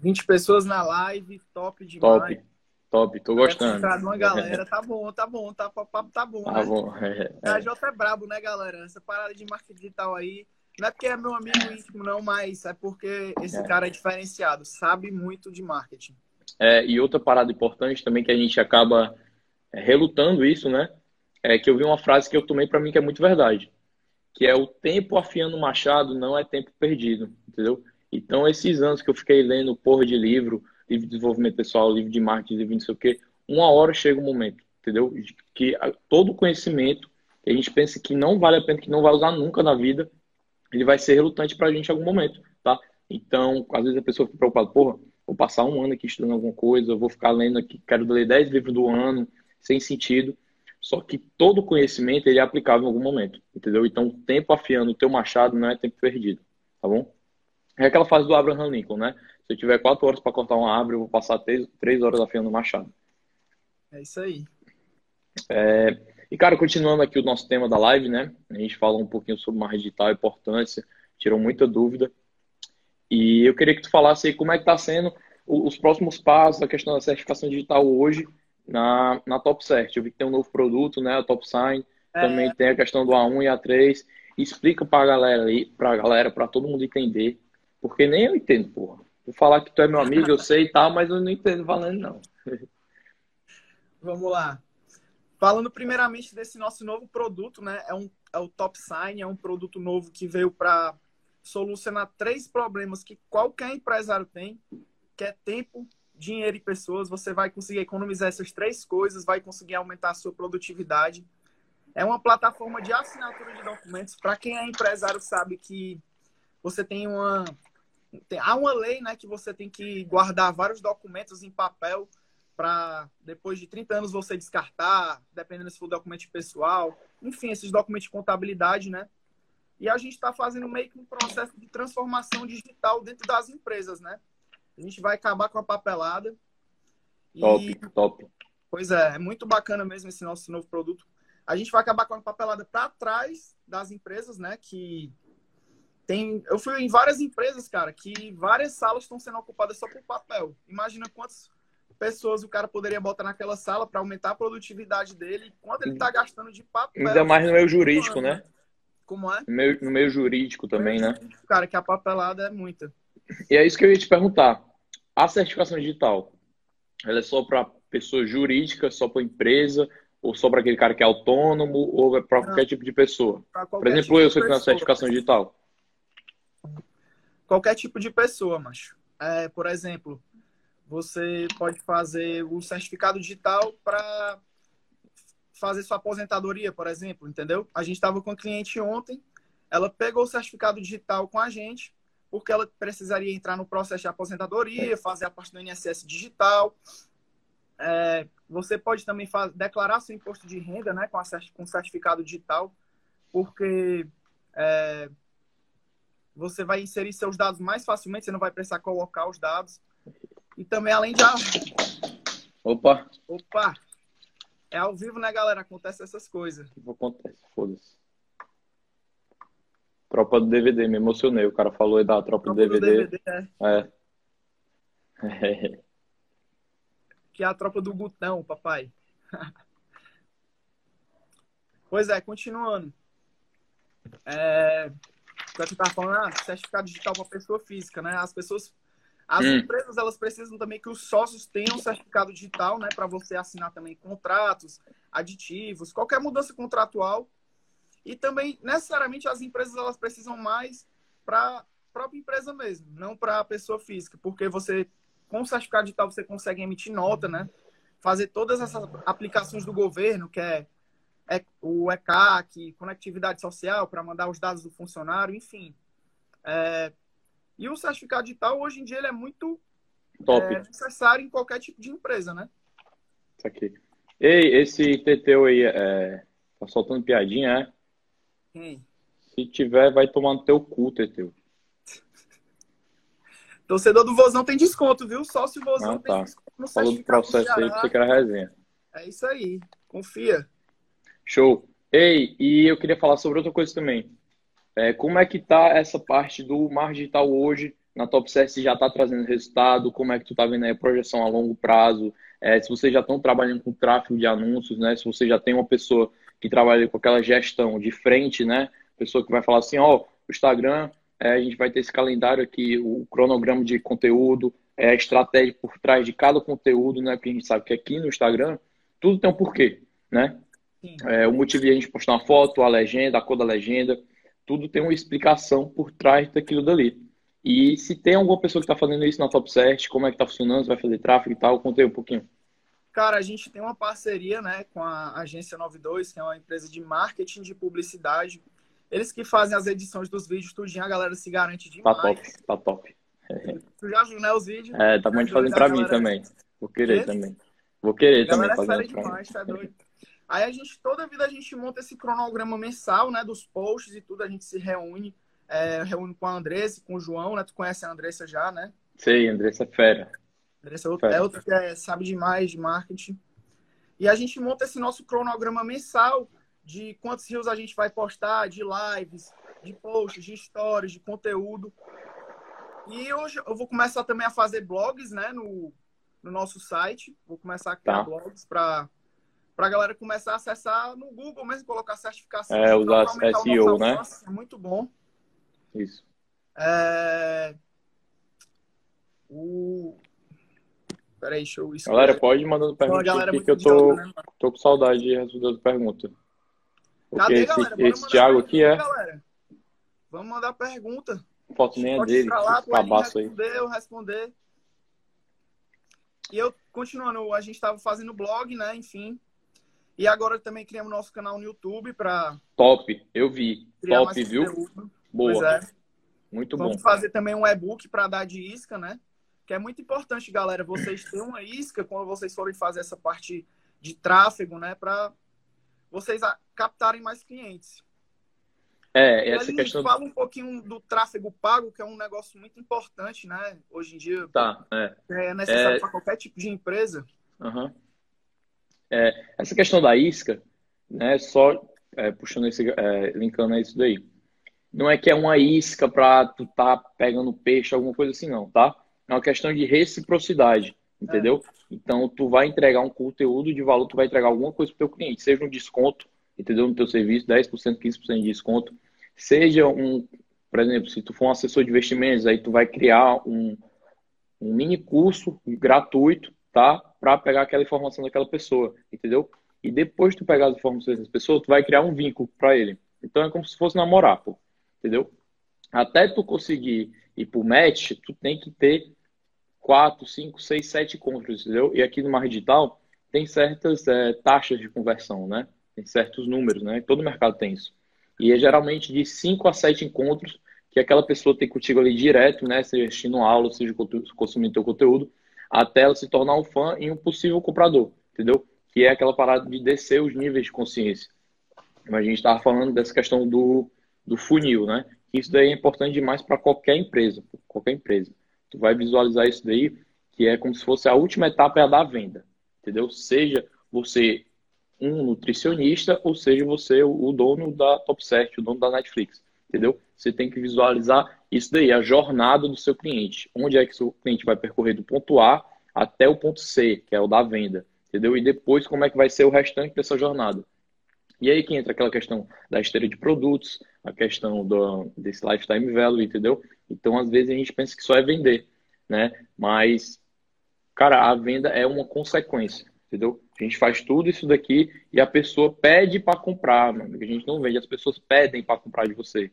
20 pessoas na live, top demais. Top, top, tô gostando. uma galera, tá bom, tá bom, tá, papo tá bom. Tá né? bom. É, é. A Jota é brabo, né, galera? Essa parada de marketing digital aí. Não é porque é meu amigo íntimo, não, mas é porque esse é. cara é diferenciado, sabe muito de marketing. É, e outra parada importante também que a gente acaba é, relutando isso, né? É que eu vi uma frase que eu tomei para mim que é muito verdade, que é o tempo afiando o machado não é tempo perdido, entendeu? Então esses anos que eu fiquei lendo porra de livro, livro de desenvolvimento pessoal, livro de marketing, livro de não sei o quê, uma hora chega um momento, entendeu? Que todo conhecimento que a gente pensa que não vale a pena, que não vai usar nunca na vida, ele vai ser relutante para a gente em algum momento, tá? Então, às vezes a pessoa fica preocupada, porra, vou passar um ano aqui estudando alguma coisa, vou ficar lendo aqui, quero ler 10 livros do ano, sem sentido. Só que todo conhecimento ele é aplicável em algum momento, entendeu? Então, tempo afiando o teu machado não é tempo perdido, tá bom? É aquela fase do Abraham Lincoln, né? Se eu tiver quatro horas para cortar uma árvore, eu vou passar três, três horas afiando o machado. É isso aí. É... E, cara, continuando aqui o nosso tema da live, né? A gente falou um pouquinho sobre marketing digital, a importância, tirou muita dúvida. E eu queria que tu falasse aí como é que está sendo os próximos passos, a questão da certificação digital hoje na, na Top Cert. Eu vi que tem um novo produto, né? A Top Sign. É. Também tem a questão do A1 e A3. Explica pra galera aí, pra galera, pra todo mundo entender. Porque nem eu entendo, porra. Vou falar que tu é meu amigo, eu sei e tal, mas eu não entendo valendo, não. Vamos lá. Falando primeiramente desse nosso novo produto, né? É, um, é o Top Sign, é um produto novo que veio para solucionar três problemas que qualquer empresário tem, que é tempo, dinheiro e pessoas. Você vai conseguir economizar essas três coisas, vai conseguir aumentar a sua produtividade. É uma plataforma de assinatura de documentos. Para quem é empresário sabe que você tem uma tem, há uma lei, né, que você tem que guardar vários documentos em papel para depois de 30 anos você descartar, dependendo se for documento pessoal, enfim, esses documentos de contabilidade, né? E a gente está fazendo meio que um processo de transformação digital dentro das empresas, né? A gente vai acabar com a papelada. Top, e... top. Pois é, é muito bacana mesmo esse nosso novo produto. A gente vai acabar com a papelada para trás das empresas, né? Que tem. Eu fui em várias empresas, cara, que várias salas estão sendo ocupadas só por papel. Imagina quantas pessoas o cara poderia botar naquela sala para aumentar a produtividade dele, quanto ele está gastando de papel. Ainda mais no meio jurídico, né? Como é? No meio, no meio jurídico também, né? Cara, que a papelada é muita. E é isso que eu ia te perguntar. A certificação digital, ela é só para pessoa jurídica, só para empresa, ou só para aquele cara que é autônomo, ou é para qualquer tipo de pessoa? Por exemplo, tipo eu, se eu tenho certificação digital. Qualquer tipo de pessoa, macho. É, por exemplo, você pode fazer o certificado digital para fazer sua aposentadoria, por exemplo, entendeu? A gente estava com a cliente ontem, ela pegou o certificado digital com a gente, porque ela precisaria entrar no processo de aposentadoria, fazer a parte do INSS digital. É, você pode também fazer, declarar seu imposto de renda né, com, a, com certificado digital, porque é, você vai inserir seus dados mais facilmente, você não vai precisar colocar os dados. E também, além de. Opa! Opa! É ao vivo, né, galera? Acontece essas coisas. Acontece, foda-se. Tropa do DVD, me emocionei. O cara falou aí da tropa, tropa do DVD. Do DVD é. é. que é a tropa do Gutão, papai. pois é, continuando. É, o que eu tava falando, ah, certificado digital para pessoa física, né? As pessoas, as hum. empresas, elas precisam também que os sócios tenham certificado digital, né? Para você assinar também contratos, aditivos, qualquer mudança contratual. E também, necessariamente, as empresas, elas precisam mais para a própria empresa mesmo, não para a pessoa física, porque você, com o certificado digital, você consegue emitir nota, né? Fazer todas essas aplicações do governo, que é é, o ECAC, conectividade social para mandar os dados do funcionário, enfim. É, e o certificado digital, hoje em dia, ele é muito é, necessário em qualquer tipo de empresa, né? Isso aqui. Ei, esse Teteu aí, é, tá soltando piadinha, é? Quem? Se tiver, vai tomar no teu cu, Teteu. Torcedor do Vozão tem desconto, viu? Só se o Vozão ah, tá. tem desconto no Falou do processo aí, você quer resenha. É isso aí. Confia. Show. Ei, e eu queria falar sobre outra coisa também. É, como é que tá essa parte do mar digital hoje na Top CS? Se já está trazendo resultado? Como é que tu tá vendo aí a projeção a longo prazo? É, se vocês já estão trabalhando com tráfego de anúncios, né? Se você já tem uma pessoa que trabalha com aquela gestão de frente, né? Pessoa que vai falar assim, ó, oh, o Instagram, é, a gente vai ter esse calendário aqui, o cronograma de conteúdo, é, a estratégia por trás de cada conteúdo, né? Porque a gente sabe que aqui no Instagram tudo tem um porquê, né? É, o motivo de a gente postar uma foto, a legenda, a cor da legenda, tudo tem uma explicação por trás daquilo dali. E se tem alguma pessoa que está fazendo isso na Top 7, como é que está funcionando, vai fazer tráfego e tal, contei um pouquinho. Cara, a gente tem uma parceria né, com a Agência 92, que é uma empresa de marketing de publicidade. Eles que fazem as edições dos vídeos, tudinho, a galera se garante demais. Tá top, tá top. Tu já viu, né, os vídeos? É, tá muito fazendo pra mim também. Vou querer também. Vou querer também. Fazer é demais, tá doido. Aí a gente, toda vida a gente monta esse cronograma mensal, né? Dos posts e tudo, a gente se reúne, é, reúne com a Andressa, com o João, né? Tu conhece a Andressa já, né? Sei, Andressa é fera. É é outra que é, sabe demais de marketing. E a gente monta esse nosso cronograma mensal de quantos rios a gente vai postar, de lives, de posts, de stories, de conteúdo. E hoje eu vou começar também a fazer blogs, né, no, no nosso site. Vou começar a criar tá. blogs para para a galera começar a acessar no Google mesmo, colocar certificação. É, usar SEO, né? é muito bom. Isso. É... O... Peraí, deixa eu... Galera, pode ir mandando perguntas aqui que eu tô, né, tô com saudade de responder as perguntas. Porque Cadê, esse, galera? esse Thiago aqui é... Galera. Vamos mandar pergunta. Foto nem é dele, lá, cabaço aí. Eu responder. E eu, continuando, a gente estava fazendo blog, né, enfim. E agora também criamos nosso canal no YouTube para. Top, eu vi. Top, viu? Boa. É. Muito Vamos bom. Vamos fazer também um e-book para dar de isca, né? Que é muito importante, galera, vocês terem uma isca quando vocês forem fazer essa parte de tráfego, né? Para vocês captarem mais clientes. É, essa questão. Fala um pouquinho do tráfego pago, que é um negócio muito importante, né? Hoje em dia. Tá, é. É necessário é... para qualquer tipo de empresa. Uhum. É, essa questão da isca, né, só é, puxando esse, é, linkando a isso daí. Não é que é uma isca para tu tá pegando peixe, alguma coisa assim, não, tá? É uma questão de reciprocidade, entendeu? É. Então, tu vai entregar um conteúdo de valor, tu vai entregar alguma coisa pro teu cliente, seja um desconto, entendeu? No teu serviço, 10%, 15% de desconto. Seja um, por exemplo, se tu for um assessor de investimentos, aí tu vai criar um, um mini curso gratuito tá? Para pegar aquela informação daquela pessoa, entendeu? E depois de tu pegar as informações dessa pessoa, tu vai criar um vínculo para ele. Então é como se fosse namorar, pô, entendeu? Até tu conseguir ir pro match, tu tem que ter quatro, cinco, seis, sete encontros, entendeu? E aqui no Mar Digital tem certas é, taxas de conversão, né? Tem certos números, né? Todo mercado tem isso. E é geralmente de cinco a sete encontros que aquela pessoa tem contigo ali direto, né? Seja assistindo aula, seja consumindo teu conteúdo, até ela se tornar um fã e um possível comprador, entendeu? Que é aquela parada de descer os níveis de consciência. Mas a gente estava falando dessa questão do, do funil, né? Isso daí é importante demais para qualquer empresa, qualquer empresa. Tu vai visualizar isso daí, que é como se fosse a última etapa é a da venda, entendeu? Seja você um nutricionista, ou seja você o dono da Top o dono da Netflix, entendeu? Você tem que visualizar isso daí, a jornada do seu cliente. Onde é que seu cliente vai percorrer do ponto A até o ponto C, que é o da venda, entendeu? E depois como é que vai ser o restante dessa jornada. E aí que entra aquela questão da esteira de produtos, a questão do, desse lifetime value, entendeu? Então, às vezes, a gente pensa que só é vender, né? Mas, cara, a venda é uma consequência, entendeu? A gente faz tudo isso daqui e a pessoa pede para comprar, mano. A gente não vende, as pessoas pedem para comprar de você.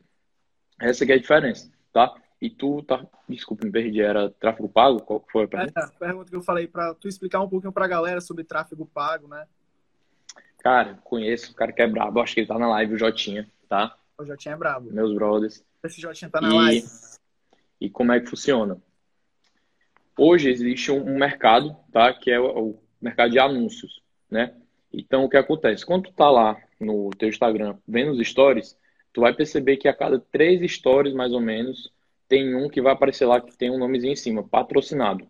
Essa é a diferença, tá? E tu tá. Desculpa, me perdi. Era tráfego pago? Qual foi a pergunta? É, a pergunta que eu falei para tu explicar um pouquinho pra galera sobre tráfego pago, né? Cara, conheço o cara que é brabo. Acho que ele tá na live, o Jotinha, tá? O Jotinha é brabo. Meus brothers. Esse Jotinha tá na e... live. E como é que funciona? Hoje existe um mercado, tá? Que é o mercado de anúncios, né? Então, o que acontece? Quando tu tá lá no teu Instagram vendo os stories, tu vai perceber que a cada três stories, mais ou menos, tem um que vai aparecer lá que tem um nomezinho em cima, patrocinado.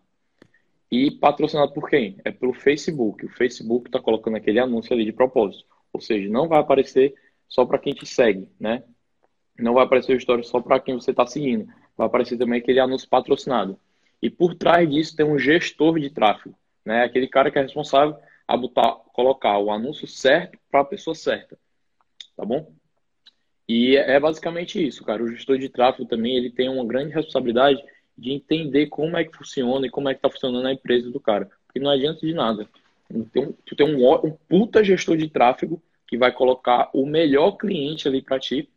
E patrocinado por quem? É pelo Facebook. O Facebook está colocando aquele anúncio ali de propósito. Ou seja, não vai aparecer só para quem te segue, né? Não vai aparecer o story só para quem você está seguindo. Vai aparecer também aquele anúncio patrocinado. E por trás disso tem um gestor de tráfego, né? Aquele cara que é responsável a botar, colocar o anúncio certo para a pessoa certa, tá bom? E é basicamente isso, cara. O gestor de tráfego também ele tem uma grande responsabilidade de entender como é que funciona e como é que está funcionando a empresa do cara. Porque não adianta de nada. Tu tem um, um puta gestor de tráfego que vai colocar o melhor cliente ali para ti,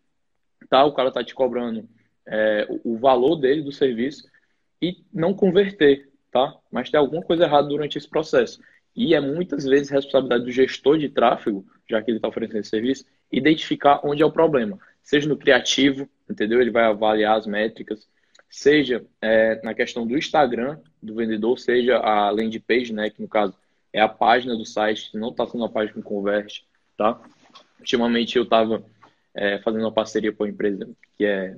tá? O cara tá te cobrando é, o, valor dele do serviço e não converter, tá? Mas tem alguma coisa errada durante esse processo. E é muitas vezes responsabilidade do gestor de tráfego, já que ele está oferecendo esse serviço, identificar onde é o problema. Seja no criativo, entendeu? Ele vai avaliar as métricas, seja é, na questão do Instagram do vendedor, seja a landing page, né, que no caso é a página do site, não está sendo uma página que converte, tá? Ultimamente eu estava é, fazendo uma parceria com a empresa que é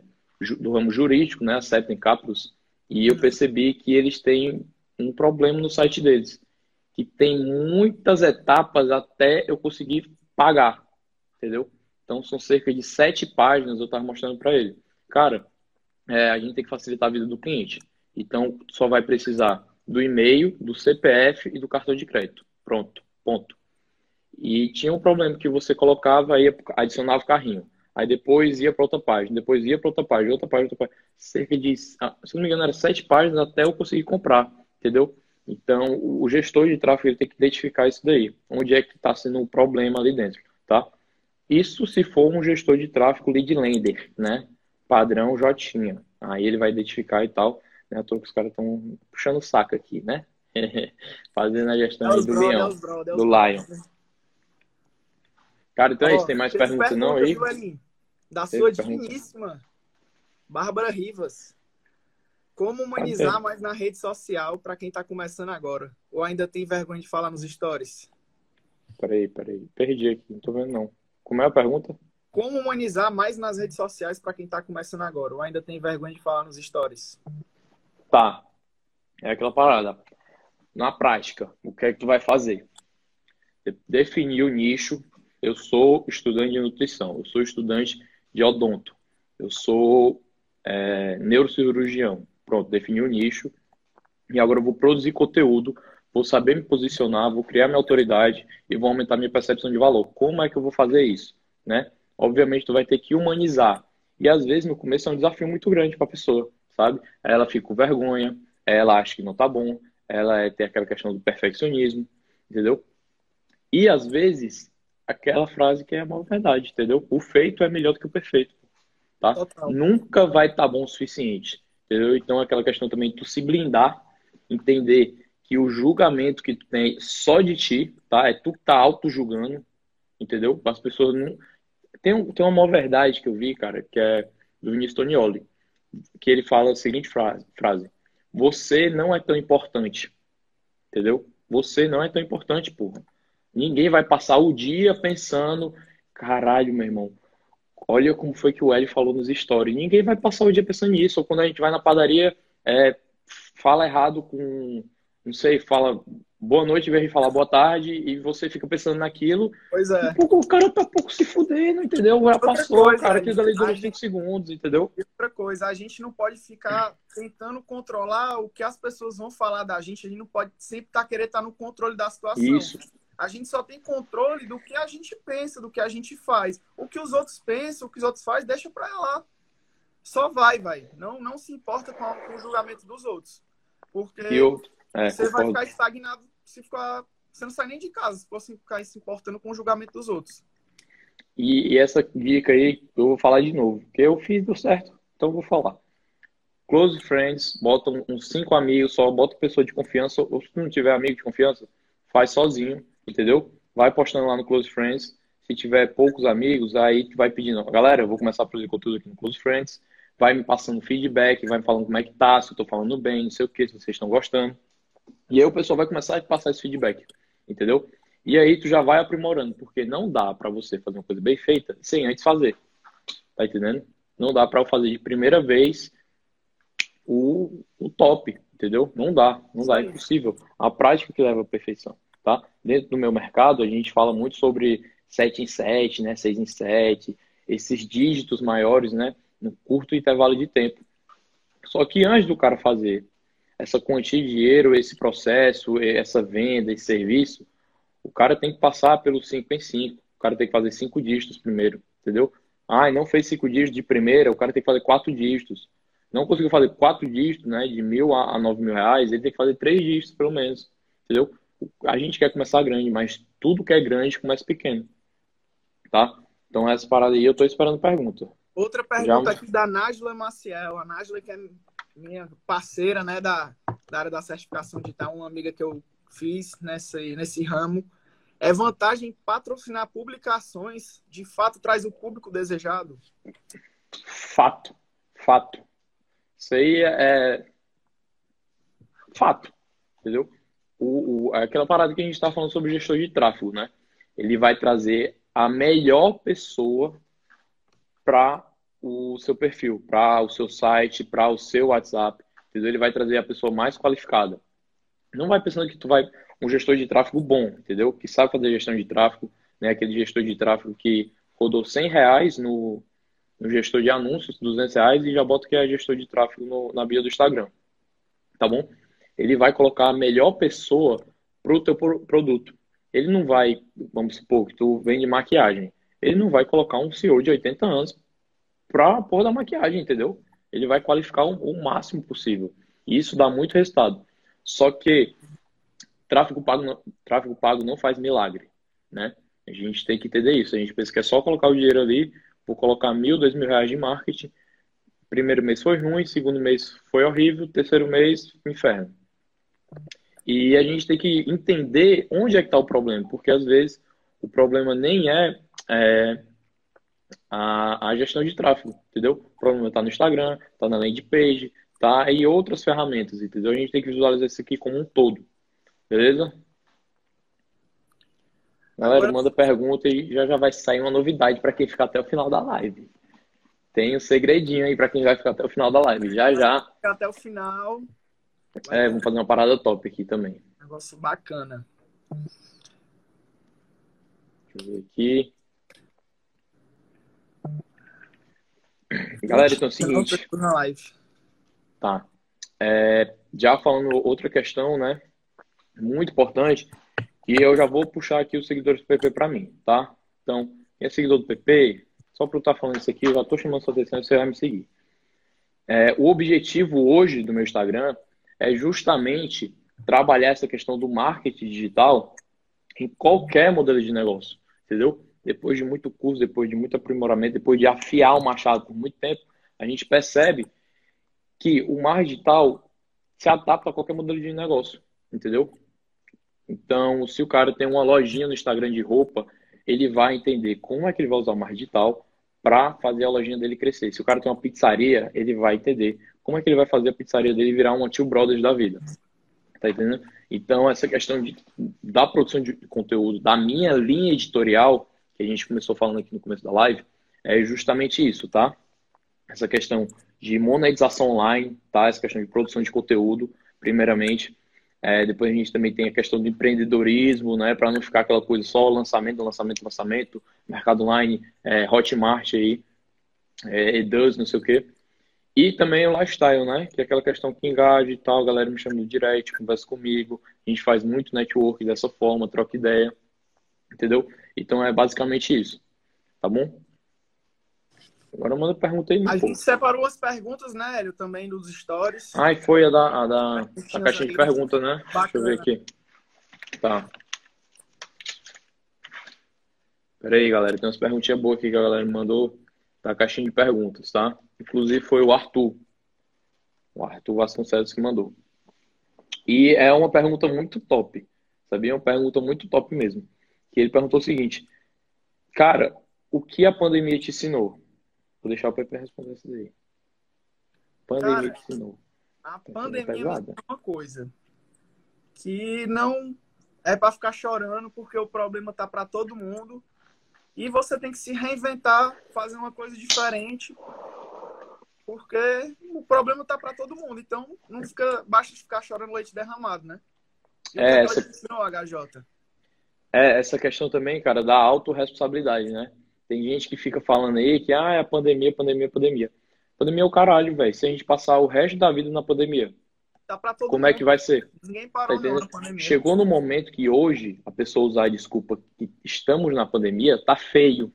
do ramo jurídico, né, a Septem Capitus, e eu percebi que eles têm um problema no site deles, que tem muitas etapas até eu conseguir pagar, entendeu? Então são cerca de sete páginas eu estava mostrando para ele. Cara, é, a gente tem que facilitar a vida do cliente. Então, só vai precisar do e-mail, do CPF e do cartão de crédito. Pronto, ponto. E tinha um problema que você colocava, aí adicionava o carrinho. Aí depois ia para outra página, depois ia para outra página, outra página, outra página. Cerca de, ah, se não me engano, era sete páginas até eu conseguir comprar, entendeu? Então, o gestor de tráfego ele tem que identificar isso daí. Onde é que está sendo um problema ali dentro, tá? Isso se for um gestor de tráfego lead lender, né? padrão Jotinha. Aí ele vai identificar e tal. Né? que os caras estão puxando o saco aqui, né? Fazendo a gestão do bro, leão, bro, do lion. Cara, então é isso. Tem mais perguntas não aí? Da sua digníssima Bárbara Rivas. Como humanizar tá mais na rede social para quem está começando agora? Ou ainda tem vergonha de falar nos stories? Peraí, peraí. Perdi aqui, não tô vendo não. Como é a pergunta? Como humanizar mais nas redes sociais para quem está começando agora? Ou ainda tem vergonha de falar nos stories? Tá. É aquela parada. Na prática, o que é que tu vai fazer? Definir o nicho. Eu sou estudante de nutrição. Eu sou estudante de odonto. Eu sou é, neurocirurgião. Pronto, defini o nicho. E agora eu vou produzir conteúdo, vou saber me posicionar, vou criar minha autoridade e vou aumentar minha percepção de valor. Como é que eu vou fazer isso? Né? obviamente tu vai ter que humanizar. E às vezes no começo é um desafio muito grande para a pessoa, sabe? Ela fica com vergonha, ela acha que não tá bom, ela é, tem aquela questão do perfeccionismo, entendeu? E às vezes aquela frase que é a maior verdade, entendeu? O feito é melhor do que o perfeito, tá? Total. Nunca vai estar tá bom o suficiente, entendeu? Então aquela questão também de tu se blindar, entender que o julgamento que tu tem só de ti, tá? É tu que tá auto-julgando, entendeu? As pessoas não tem, um, tem uma maior verdade que eu vi, cara, que é do Vinícius Tonioli, que ele fala a seguinte frase, frase: Você não é tão importante. Entendeu? Você não é tão importante, porra. Ninguém vai passar o dia pensando, caralho, meu irmão, olha como foi que o Hélio falou nos stories. Ninguém vai passar o dia pensando nisso. Ou quando a gente vai na padaria, é, fala errado com, não sei, fala boa noite, vem falar boa tarde, e você fica pensando naquilo. Pois é. o cara tá pouco se fudendo, entendeu? Já passou, coisa, cara, aquilo ali dura 5 segundos, entendeu? E outra coisa, a gente não pode ficar tentando controlar o que as pessoas vão falar da gente, a gente não pode sempre estar tá querendo estar tá no controle da situação. Isso. A gente só tem controle do que a gente pensa, do que a gente faz. O que os outros pensam, o que os outros fazem, deixa pra lá. Só vai, vai. Não, não se importa com, o julgamento dos outros. Porque eu, é, você vai ficar estagnado se ficar. Você não sai nem de casa se você ficar se importando com o julgamento dos outros. E, e, essa dica aí, eu vou falar de novo, que eu fiz deu certo, então eu vou falar. Close friends, bota uns cinco amigos só, bota pessoa de confiança, ou se não tiver amigo de confiança, faz sozinho, entendeu? Vai postando lá no Close Friends. Se tiver poucos amigos, aí tu vai pedindo, galera, eu vou começar a produzir conteúdo aqui no Close Friends. Vai me passando feedback, vai me falando como é que tá, se eu tô falando bem, não sei o que, se vocês estão gostando. E aí o pessoal vai começar a passar esse feedback, entendeu? E aí tu já vai aprimorando, porque não dá para você fazer uma coisa bem feita sem antes fazer. Tá entendendo? Não dá para fazer de primeira vez o, o top, entendeu? Não dá, não dá, é impossível. A prática que leva à perfeição? Dentro do meu mercado, a gente fala muito sobre 7 em 7, né, 6 em 7, esses dígitos maiores, né, no curto intervalo de tempo. Só que antes do cara fazer essa quantia de dinheiro, esse processo, essa venda, esse serviço, o cara tem que passar pelos 5 em 5. O cara tem que fazer 5 dígitos primeiro, entendeu? Ah, não fez 5 dígitos de primeira, o cara tem que fazer 4 dígitos. Não conseguiu fazer 4 dígitos, né, de mil a 9 mil reais, ele tem que fazer 3 dígitos pelo menos, entendeu? A gente quer começar grande, mas tudo que é grande começa pequeno, tá? Então essa parada aí eu tô esperando pergunta. Outra pergunta Já... aqui da Nájila Maciel. A Nájila que é minha parceira, né, da, da área da certificação digital, uma amiga que eu fiz nesse, nesse ramo. É vantagem patrocinar publicações, de fato traz o público desejado? Fato, fato. Isso aí é, é fato, entendeu? O, o, aquela parada que a gente está falando sobre gestor de tráfego, né? Ele vai trazer a melhor pessoa para o seu perfil, para o seu site, para o seu WhatsApp. Entendeu? Ele vai trazer a pessoa mais qualificada. Não vai pensando que tu vai um gestor de tráfego bom, entendeu? Que sabe fazer gestão de tráfego, né? Aquele gestor de tráfego que rodou 100 reais no, no gestor de anúncios, 200 reais e já bota que é gestor de tráfego no, na bio do Instagram, tá bom? Ele vai colocar a melhor pessoa para o teu produto. Ele não vai, vamos supor que tu vende maquiagem, ele não vai colocar um CEO de 80 anos para pôr da maquiagem, entendeu? Ele vai qualificar o, o máximo possível. E isso dá muito resultado. Só que tráfego pago, não, tráfego pago não faz milagre, né? A gente tem que entender isso. A gente pensa que é só colocar o dinheiro ali, vou colocar mil, dois mil reais de marketing. Primeiro mês foi ruim, segundo mês foi horrível, terceiro mês, inferno. E a gente tem que entender onde é que está o problema, porque às vezes o problema nem é, é a, a gestão de tráfego, entendeu? O problema está no Instagram, está na landing page, tá em outras ferramentas, entendeu? A gente tem que visualizar isso aqui como um todo, beleza? Galera, Agora... manda pergunta e já já vai sair uma novidade para quem ficar até o final da live. Tem um segredinho aí para quem vai ficar até o final da live. Já já. Ficar até o final. É, vamos fazer uma parada top aqui também. Negócio bacana. Deixa eu ver aqui. Galera, então é o seguinte. Tá. É, já falando outra questão, né? Muito importante. E eu já vou puxar aqui os seguidores do PP para mim, tá? Então, quem é seguidor do PP, só para eu estar falando isso aqui, eu já estou chamando sua atenção e você vai me seguir. É, o objetivo hoje do meu Instagram é justamente trabalhar essa questão do marketing digital em qualquer modelo de negócio, entendeu? depois de muito curso, depois de muito aprimoramento, depois de afiar o machado por muito tempo, a gente percebe que o marketing digital se adapta a qualquer modelo de negócio, entendeu? Então, se o cara tem uma lojinha no Instagram de roupa, ele vai entender como é que ele vai usar o marketing digital para fazer a lojinha dele crescer. Se o cara tem uma pizzaria, ele vai entender como é que ele vai fazer a pizzaria dele virar uma Tio Brothers da vida. Tá entendendo? Então, essa questão de, da produção de conteúdo, da minha linha editorial, que a gente começou falando aqui no começo da live, é justamente isso, tá? Essa questão de monetização online, tá? Essa questão de produção de conteúdo, primeiramente. É, depois a gente também tem a questão do empreendedorismo, né? Para não ficar aquela coisa só lançamento, lançamento, lançamento, mercado online, é, Hotmart aí, é, não sei o quê. E também o lifestyle, né? Que é aquela questão que engaja e tal, a galera me chama no direct, conversa comigo, a gente faz muito network dessa forma, troca ideia, entendeu? Então é basicamente isso, tá bom? Agora manda pergunta aí. A gente separou as perguntas, né, Hélio, também dos stories. Ah, e foi a da, a da a caixinha de perguntas, né? Bacana. Deixa eu ver aqui. Tá. Pera aí, galera. Tem umas perguntinhas boas aqui que a galera me mandou da caixinha de perguntas, tá? Inclusive foi o Arthur. O Arthur Vasconcelos que mandou. E é uma pergunta muito top. Sabia? Uma pergunta muito top mesmo. Que ele perguntou o seguinte: Cara, o que a pandemia te ensinou? Vou deixar o Pepe responder isso aí. Pandemia Cara, te ensinou. A pandemia é uma coisa que não é para ficar chorando porque o problema tá para todo mundo e você tem que se reinventar, fazer uma coisa diferente porque o problema tá para todo mundo. Então, não fica basta ficar chorando leite derramado, né? E é, essa... HJ? É, essa questão também, cara, da autorresponsabilidade, né? Tem gente que fica falando aí que, ah, é a pandemia, pandemia, pandemia. Pandemia é o caralho, velho. Se a gente passar o resto da vida na pandemia, tá como mundo. é que vai ser? Ninguém parou tá na pandemia. Chegou no momento que hoje a pessoa usar a desculpa que estamos na pandemia, tá feio.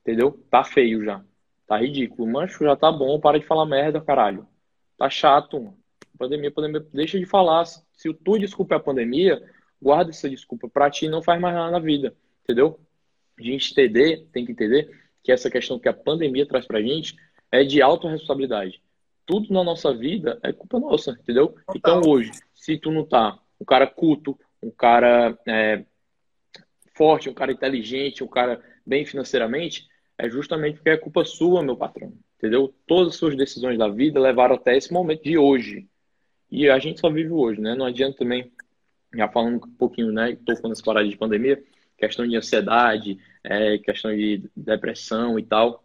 Entendeu? Tá feio já. Tá ridículo. Mancho, já tá bom, para de falar merda, caralho. Tá chato, mano. Pandemia, pandemia, deixa de falar. Se o tu desculpa a pandemia, guarda essa desculpa pra ti não faz mais nada na vida. Entendeu? A gente entender, tem que entender que essa questão que a pandemia traz pra gente é de autorresponsabilidade. Tudo na nossa vida é culpa nossa, entendeu? Então hoje, se tu não tá um cara culto, um cara é, forte, um cara inteligente, um cara bem financeiramente, é justamente porque é culpa sua, meu patrão. Entendeu? Todas as suas decisões da vida levaram até esse momento de hoje. E a gente só vive hoje, né? Não adianta também, já falando um pouquinho, né? Tô falando essa parada de pandemia, questão de ansiedade, é, questão de depressão e tal.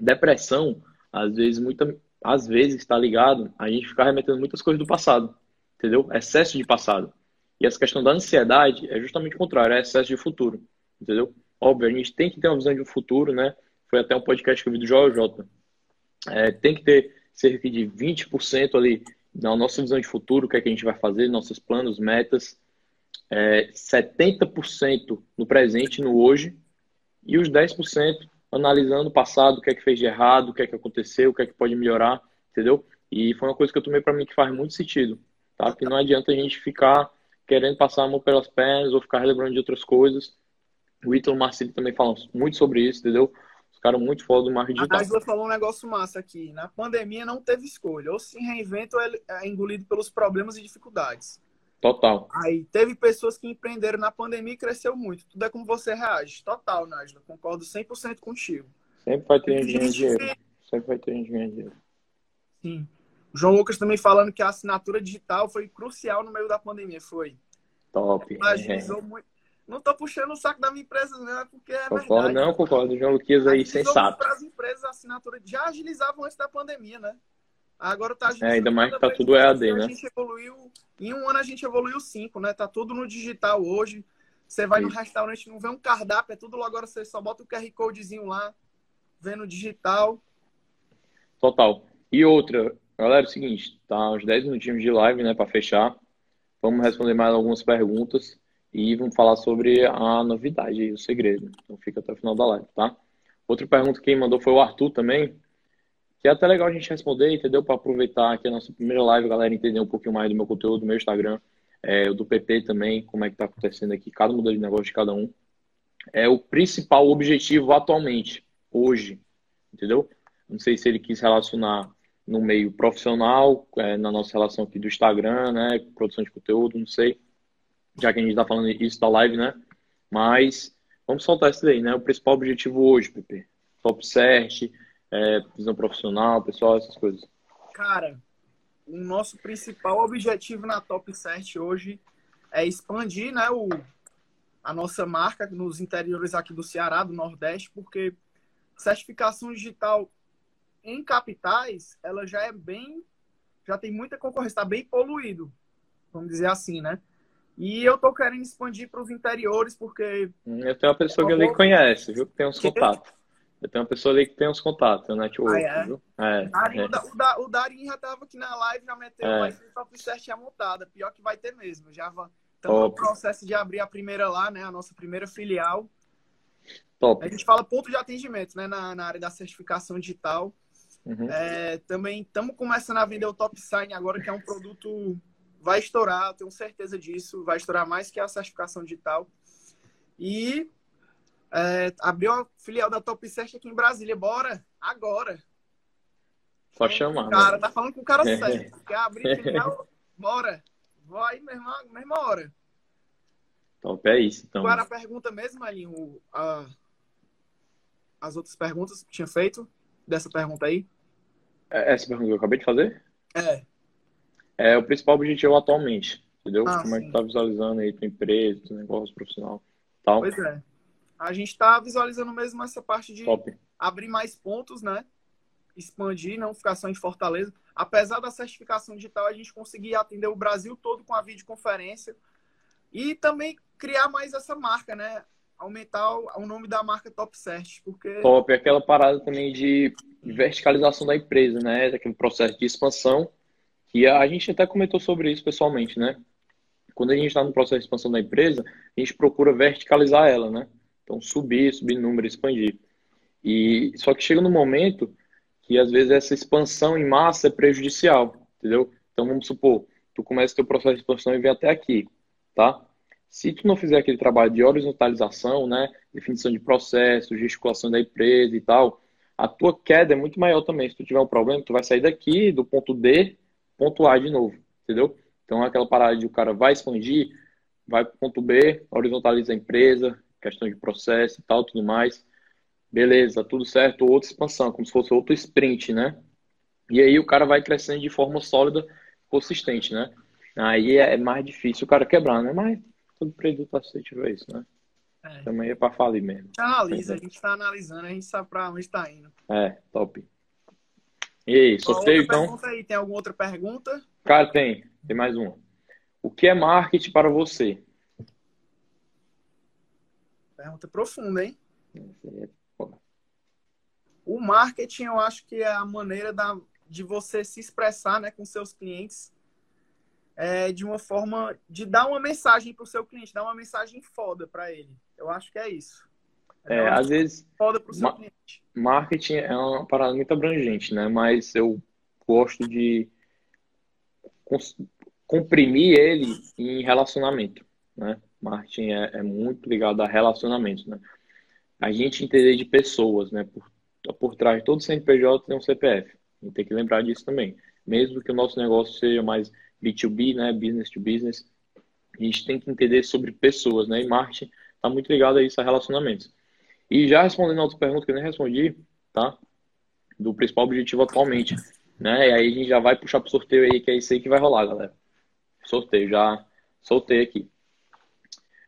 Depressão, às vezes, muita, às vezes está ligado a gente ficar remetendo muitas coisas do passado, entendeu? Excesso de passado. E essa questão da ansiedade é justamente o contrário, é excesso de futuro, entendeu? Óbvio, a gente tem que ter uma visão de um futuro, né? Foi até um podcast que eu vi do Joel J. É, tem que ter cerca de 20% ali na nossa visão de futuro, o que é que a gente vai fazer, nossos planos, metas, é, 70% no presente, no hoje, e os 10% analisando o passado, o que é que fez de errado, o que é que aconteceu, o que é que pode melhorar, entendeu? E foi uma coisa que eu tomei para mim que faz muito sentido, tá? Que não adianta a gente ficar querendo passar a mão pelas pernas ou ficar lembrando de outras coisas. O Ítalo Marcelo também fala muito sobre isso, entendeu? Os caras muito foda do marketing digital. A Angela falou um negócio massa aqui. Na pandemia não teve escolha. Ou se reinventa ou é engolido pelos problemas e dificuldades. Total. Aí teve pessoas que empreenderam na pandemia e cresceu muito. Tudo é como você reage. Total, Nájila. Concordo 100% contigo. Sempre vai ter gente ganhando dinheiro. Sempre vai ter gente ganhando dinheiro. Sim. O João Lucas também falando que a assinatura digital foi crucial no meio da pandemia. Foi. Top. Agilizou é. muito. Não tô puxando o saco da minha empresa, não, é porque é concordo, verdade. Não, concordo. O João Lucas aí, sensato. Para as empresas, a assinatura já agilizavam antes da pandemia, né? Agora tá É, ainda mais que tá tudo EAD, né? A gente evoluiu, em um ano a gente evoluiu cinco, né? Tá tudo no digital hoje. Você vai Isso. no restaurante, não vê um cardápio, é tudo lá agora, você só bota o QR Codezinho lá, vendo digital. Total. E outra, galera, é o seguinte, tá uns 10 minutinhos de live, né, para fechar. Vamos responder mais algumas perguntas e vamos falar sobre a novidade, o segredo. Então fica até o final da live, tá? Outra pergunta que mandou foi o Arthur também que é até legal a gente responder, entendeu? Para aproveitar aqui a nossa primeira live, galera, entender um pouquinho mais do meu conteúdo, do meu Instagram, é, do PP também, como é que está acontecendo aqui, cada modelo de negócio de cada um. É o principal objetivo atualmente, hoje, entendeu? Não sei se ele quis relacionar no meio profissional, é, na nossa relação aqui do Instagram, né? Produção de conteúdo, não sei. Já que a gente está falando isso da live, né? Mas vamos soltar isso daí, né? O principal objetivo hoje, PP. Top Search, é, visão profissional, pessoal, essas coisas? Cara, o nosso principal objetivo na Top Cert hoje é expandir né, o, a nossa marca nos interiores aqui do Ceará, do Nordeste, porque certificação digital em capitais, ela já é bem, já tem muita concorrência, está bem poluído. vamos dizer assim, né? E eu tô querendo expandir para os interiores, porque. Hum, eu tenho uma pessoa que ali conhece, viu? Que tem uns contatos. Eu tenho uma pessoa ali que tem uns contatos, né? network, ah, é? viu? É, Dari, é. O, da, o Darim já tava aqui na live, já meteu, é. mas o top certinha montada. Pior que vai ter mesmo. Já estamos no processo de abrir a primeira lá, né? A nossa primeira filial. Top. A gente fala ponto de atendimento, né? Na, na área da certificação digital. Uhum. É, também estamos começando a vender o Top Sign agora, que é um produto vai estourar, tenho certeza disso, vai estourar mais que a certificação digital. E é, abriu a filial da Top Search aqui em Brasília. Bora, agora. Só chamar. Cara, tá falando com o cara certo. Quer abrir filial? Bora. Vai, mesma, mesma hora. Top, é isso. Então. Qual era a pergunta mesmo, Alinho? A... As outras perguntas que tinha feito dessa pergunta aí? É, essa pergunta que eu acabei de fazer? É é o principal objetivo atualmente, entendeu? Ah, Como é que tá visualizando aí tua empresa, teu negócio profissional tal. Pois é. A gente tá visualizando mesmo essa parte de Top. abrir mais pontos, né? Expandir, não ficar só em Fortaleza. Apesar da certificação digital, a gente conseguir atender o Brasil todo com a videoconferência e também criar mais essa marca, né? Aumentar o nome da marca Top Search, porque... Top, aquela parada também de verticalização da empresa, né? Daquele processo de expansão que a gente até comentou sobre isso pessoalmente, né? Quando a gente está no processo de expansão da empresa, a gente procura verticalizar ela, né? Então, subir, subir número, expandir. E só que chega no momento que às vezes essa expansão em massa é prejudicial, entendeu? Então, vamos supor, tu começa teu processo de expansão e vem até aqui, tá? Se tu não fizer aquele trabalho de horizontalização, né, definição de processo, gesticulação da empresa e tal, a tua queda é muito maior também. Se tu tiver um problema, tu vai sair daqui do ponto D pontuar de novo, entendeu? Então, aquela parada de o cara vai expandir, vai para o ponto B, horizontaliza a empresa, questão de processo e tal, tudo mais. Beleza, tudo certo, outra expansão, como se fosse outro sprint, né? E aí o cara vai crescendo de forma sólida, consistente, né? Aí é mais difícil o cara quebrar, né? Mas todo produto acessível é isso, né? É. Também é para falir mesmo. Analisa, a gente está analisando, a gente sabe para onde está indo. É, top. E aí, sorteio então? Aí. Tem alguma outra pergunta? Cara, tem. Tem mais uma. O que é marketing para você? Pergunta profunda, hein? O marketing, eu acho que é a maneira da, de você se expressar né, com seus clientes é, de uma forma de dar uma mensagem para o seu cliente, dar uma mensagem foda para ele. Eu acho que é isso. É, às vezes, ma marketing é uma parada muito abrangente, né? Mas eu gosto de comprimir ele em relacionamento, né? Marketing é, é, muito ligado a relacionamento, né? A gente entender de pessoas, né? Por, por trás de todo CNPJ tem um CPF. A gente tem que lembrar disso também. Mesmo que o nosso negócio seja mais B2B, né? Business to business, a gente tem que entender sobre pessoas, né? E marketing está muito ligado a isso, a relacionamentos. E já respondendo a outra pergunta que eu nem respondi, tá? Do principal objetivo atualmente, né? E aí a gente já vai puxar pro sorteio aí, que é isso aí que vai rolar, galera. Sorteio, já soltei aqui.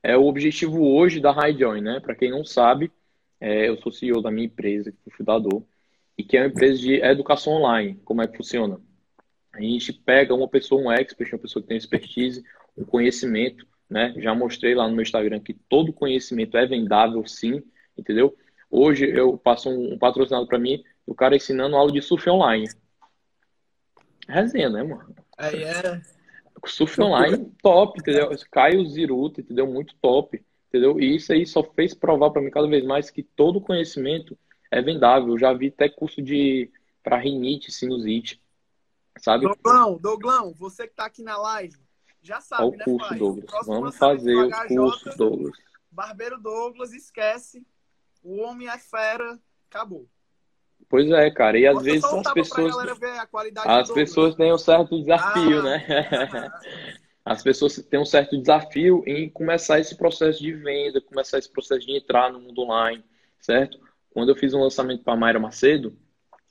É o objetivo hoje da HighJoin, né? Para quem não sabe, é, eu sou CEO da minha empresa, fui fundador, e que é uma empresa de educação online. Como é que funciona? A gente pega uma pessoa, um expert, uma pessoa que tem expertise, um conhecimento, né? Já mostrei lá no meu Instagram que todo conhecimento é vendável, sim entendeu? Hoje eu passo um, patrocinado para mim, o cara ensinando aula de surf online. Resenha, né, mano? Aí é. Surf online, top, entendeu? Caio Ziruta, entendeu? Muito top, entendeu? E isso aí só fez provar para mim cada vez mais que todo conhecimento é vendável. Eu já vi até curso de para rinite, sinusite, sabe? Doglão, Doglão, você que tá aqui na live, já sabe, Olha o né, curso, pai? Douglas. Vamos fazer o curso, Douglas. Barbeiro Douglas, esquece o homem é fera, acabou. Pois é, cara. E às vezes as pessoas. As pessoas têm um certo desafio, ah, né? as pessoas têm um certo desafio em começar esse processo de venda, começar esse processo de entrar no mundo online, certo? Quando eu fiz um lançamento para a Mayra Macedo,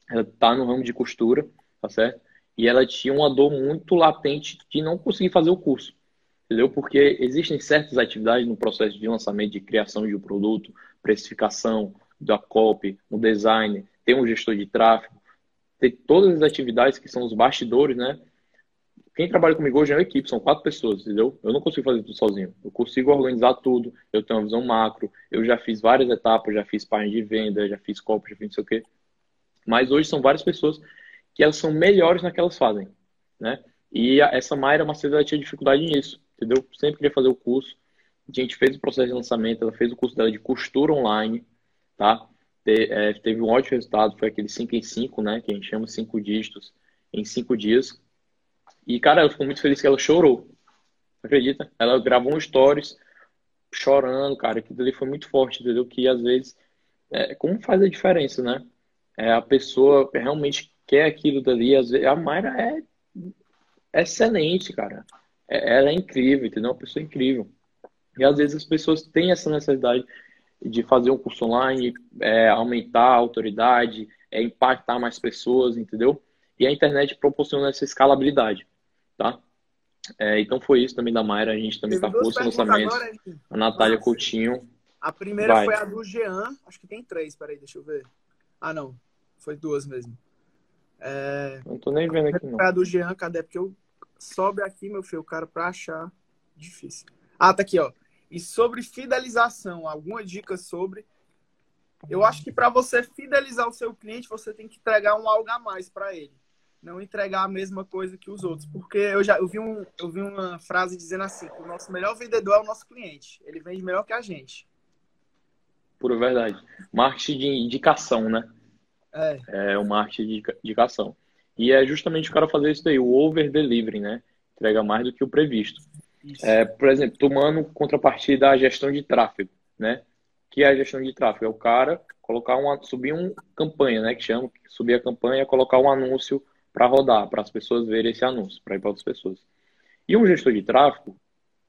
ela tá no ramo de costura, tá certo? E ela tinha uma dor muito latente de não conseguir fazer o curso, entendeu? Porque existem certas atividades no processo de lançamento, de criação de um produto, precificação, da copy, no design, tem um gestor de tráfego, tem todas as atividades que são os bastidores, né? quem trabalha comigo hoje é uma equipe, são quatro pessoas, entendeu? Eu não consigo fazer tudo sozinho. Eu consigo organizar tudo, eu tenho uma visão macro, eu já fiz várias etapas, já fiz página de venda, já fiz copo, já fiz não sei o quê. Mas hoje são várias pessoas que elas são melhores naquilo que elas fazem, né? E essa Mayra Macedo ela tinha dificuldade nisso, entendeu? Sempre queria fazer o curso. A gente fez o processo de lançamento, ela fez o curso dela de costura online, tá? Te, é, teve um ótimo resultado, foi aquele 5 em 5, né? Que a gente chama 5 dígitos em 5 dias. E, cara, ela ficou muito feliz que ela chorou. Acredita? Ela gravou um stories chorando, cara. Aquilo ali foi muito forte, entendeu? Que às vezes, é, como faz a diferença, né? É, a pessoa realmente quer aquilo dali. Às vezes, a Mayra é excelente, cara. É, ela é incrível, entendeu? Uma pessoa incrível. E às vezes as pessoas têm essa necessidade de fazer um curso online, é, aumentar a autoridade, é, impactar mais pessoas, entendeu? E a internet proporciona essa escalabilidade, tá? É, então foi isso também da Mayra, a gente também está os lançamentos. Agora, a Natália Nossa. Coutinho. A primeira Vai. foi a do Jean, acho que tem três, peraí, deixa eu ver. Ah, não, foi duas mesmo. É... Não tô nem vendo aqui, não. Foi a do Jean, cadê? Porque eu sobe aqui, meu filho, o cara pra achar difícil. Ah, tá aqui, ó. E sobre fidelização, alguma dica sobre? Eu acho que para você fidelizar o seu cliente, você tem que entregar um algo a mais para ele. Não entregar a mesma coisa que os outros. Porque eu já eu vi, um, eu vi uma frase dizendo assim: o nosso melhor vendedor é o nosso cliente. Ele vende melhor que a gente. Pura verdade. Marketing de indicação, né? É. É o marketing de indicação. E é justamente o cara fazer isso daí, o over delivery, né? Entrega mais do que o previsto. É, por exemplo, tomando contrapartida a gestão de tráfego, né? Que é a gestão de tráfego? É o cara colocar uma, subir uma campanha, né? Que chama, subir a campanha, colocar um anúncio para rodar, para as pessoas verem esse anúncio, para ir para outras pessoas. E um gestor de tráfego,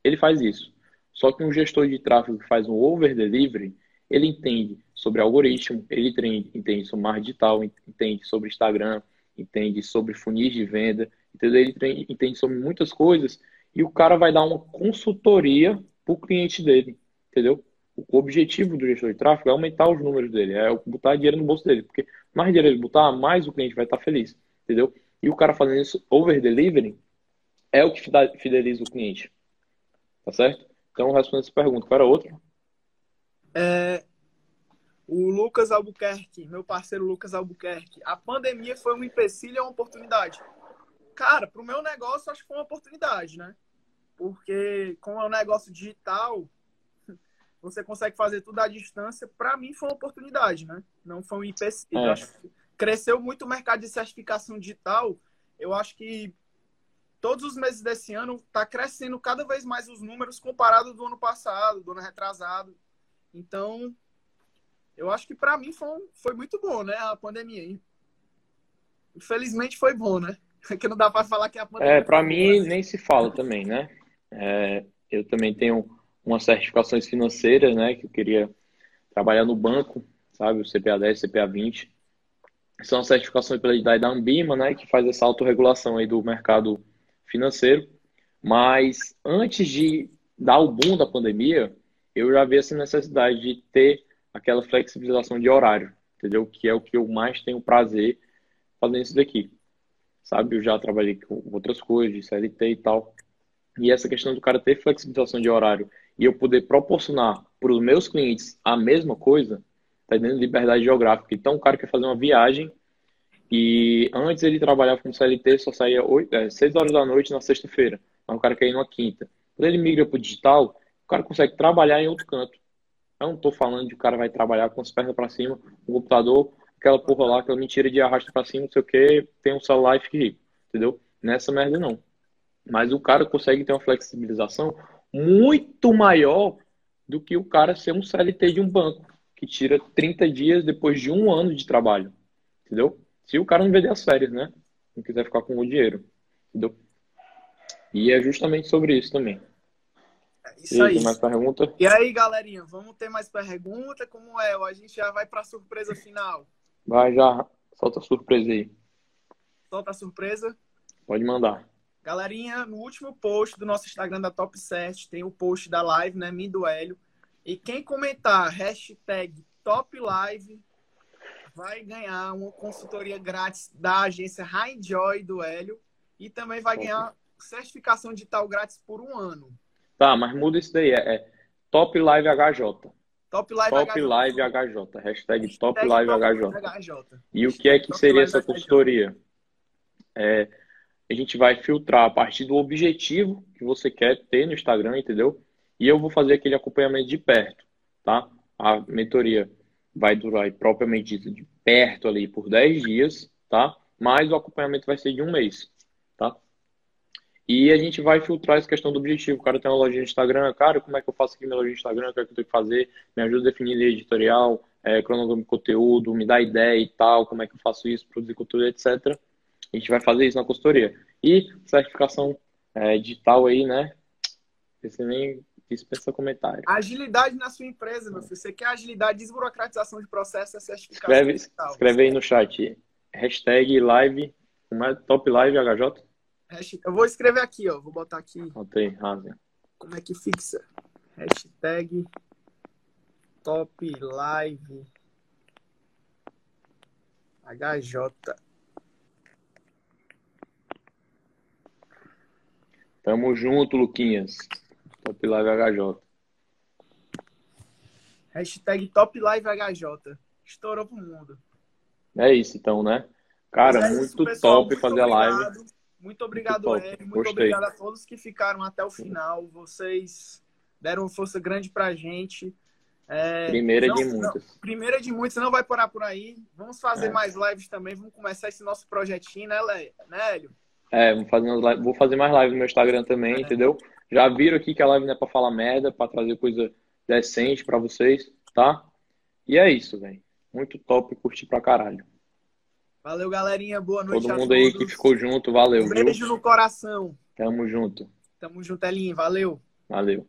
ele faz isso. Só que um gestor de tráfego que faz um over delivery, ele entende sobre algoritmo, ele entende, sobre marketing digital, entende sobre Instagram, entende sobre funis de venda, entendeu? ele entende sobre muitas coisas e o cara vai dar uma consultoria para o cliente dele, entendeu? O objetivo do gestor de tráfego é aumentar os números dele, é botar dinheiro no bolso dele, porque mais dinheiro ele botar, mais o cliente vai estar feliz, entendeu? E o cara fazendo isso over delivery é o que fideliza o cliente, tá certo? Então, respondendo essa pergunta, qual era outra? É, o Lucas Albuquerque, meu parceiro Lucas Albuquerque, a pandemia foi um empecilho ou uma oportunidade? Cara, para o meu negócio, acho que foi uma oportunidade, né? Porque, como é um negócio digital, você consegue fazer tudo à distância. Para mim, foi uma oportunidade, né? Não foi um empecilho. É. cresceu muito o mercado de certificação digital. Eu acho que todos os meses desse ano está crescendo cada vez mais os números comparado do ano passado, do ano retrasado. Então, eu acho que para mim foi, foi muito bom, né? A pandemia. Infelizmente foi bom, né? Que não dá para falar que a pandemia. É, para mim boa, nem se fala também, né? É, eu também tenho umas certificações financeiras, né? Que eu queria trabalhar no banco, sabe? O CPA 10, CPA 20. São certificações pela idade da Ambima, né? Que faz essa autorregulação aí do mercado financeiro. Mas antes de dar o boom da pandemia, eu já vi essa necessidade de ter aquela flexibilização de horário, entendeu? Que é o que eu mais tenho prazer fazendo isso daqui. Sabe? Eu já trabalhei com outras coisas, de CLT e tal. E essa questão do cara ter flexibilização de horário e eu poder proporcionar para os meus clientes a mesma coisa, tá dando liberdade geográfica. Então, o cara quer fazer uma viagem e antes ele trabalhava com CLT, só saía 8, é, 6 horas da noite na sexta-feira. Mas o cara quer ir numa quinta. Quando ele migra para o digital, o cara consegue trabalhar em outro canto. Eu não estou falando de o cara vai trabalhar com as pernas para cima, o computador, aquela porra lá, aquela mentira de arrasta para cima, não sei o que, tem um celular e fique rico, entendeu? Nessa merda não. Mas o cara consegue ter uma flexibilização muito maior do que o cara ser um CLT de um banco, que tira 30 dias depois de um ano de trabalho, entendeu? Se o cara não vender as férias, né? Não quiser ficar com o dinheiro, entendeu? E é justamente sobre isso também. Isso e aí. Tem mais pergunta? E aí, galerinha, vamos ter mais pergunta? Como é? A gente já vai para a surpresa final? Vai já. Solta a surpresa aí. Solta a surpresa? Pode mandar. Galerinha, no último post do nosso Instagram da Top 7 tem o post da live, né? Do Hélio. E quem comentar hashtag Top Live vai ganhar uma consultoria grátis da agência High Joy do Hélio. E também vai ganhar certificação digital grátis por um ano. Tá, mas muda isso daí. É, é Top Live HJ. Top Live Top HJ. Live HJ. Hashtag Hashtag Top Live Top HJ. HJ. E o que é que Top seria Live essa consultoria? É, a gente vai filtrar a partir do objetivo que você quer ter no Instagram, entendeu? E eu vou fazer aquele acompanhamento de perto, tá? A mentoria vai durar propriamente dito de perto ali por 10 dias, tá? Mas o acompanhamento vai ser de um mês, tá? E a gente vai filtrar essa questão do objetivo. O cara tem uma loja no Instagram, cara, como é que eu faço aqui minha loja no Instagram? O que é que eu tenho que fazer? Me ajuda a definir editorial, é, cronograma de conteúdo, me dá ideia e tal, como é que eu faço isso, produzir conteúdo, etc. A gente vai fazer isso na consultoria. E certificação é, digital aí, né? Você nem dispensa comentário. Agilidade na sua empresa, meu filho. Você quer agilidade, desburocratização de processo, é certificação Escreve, digital. escreve aí no chat. Hashtag live, como é? Top live HJ? Eu vou escrever aqui, ó. Vou botar aqui Anotei, razão. como é que fixa. Hashtag Top Live HJ. Tamo junto, Luquinhas. Top live HJ. Hashtag Top Live HJ. Estourou pro mundo. É isso então, né? Cara, é isso, muito pessoal. top Muito fazer a live. Muito obrigado, top. Hélio. Muito obrigado a todos que ficaram até o final. Vocês deram uma força grande pra gente. É, Primeira não- de não- muitas. primeira de muitas, não vai parar por aí. Vamos fazer É. mais lives também. Vamos começar esse nosso projetinho, né, Lé? né Hélio? É, vou fazer, live- vou fazer mais live no meu Instagram também, É. entendeu? Já viram aqui que a live não é pra falar merda, pra trazer coisa decente pra vocês, tá? E é isso, velho. Muito top, curti pra caralho. Valeu, galerinha. Boa noite Todo mundo aí todos. que ficou junto, valeu, Um viu? beijo no coração. Tamo junto. Tamo junto, Elinho. Valeu. Valeu.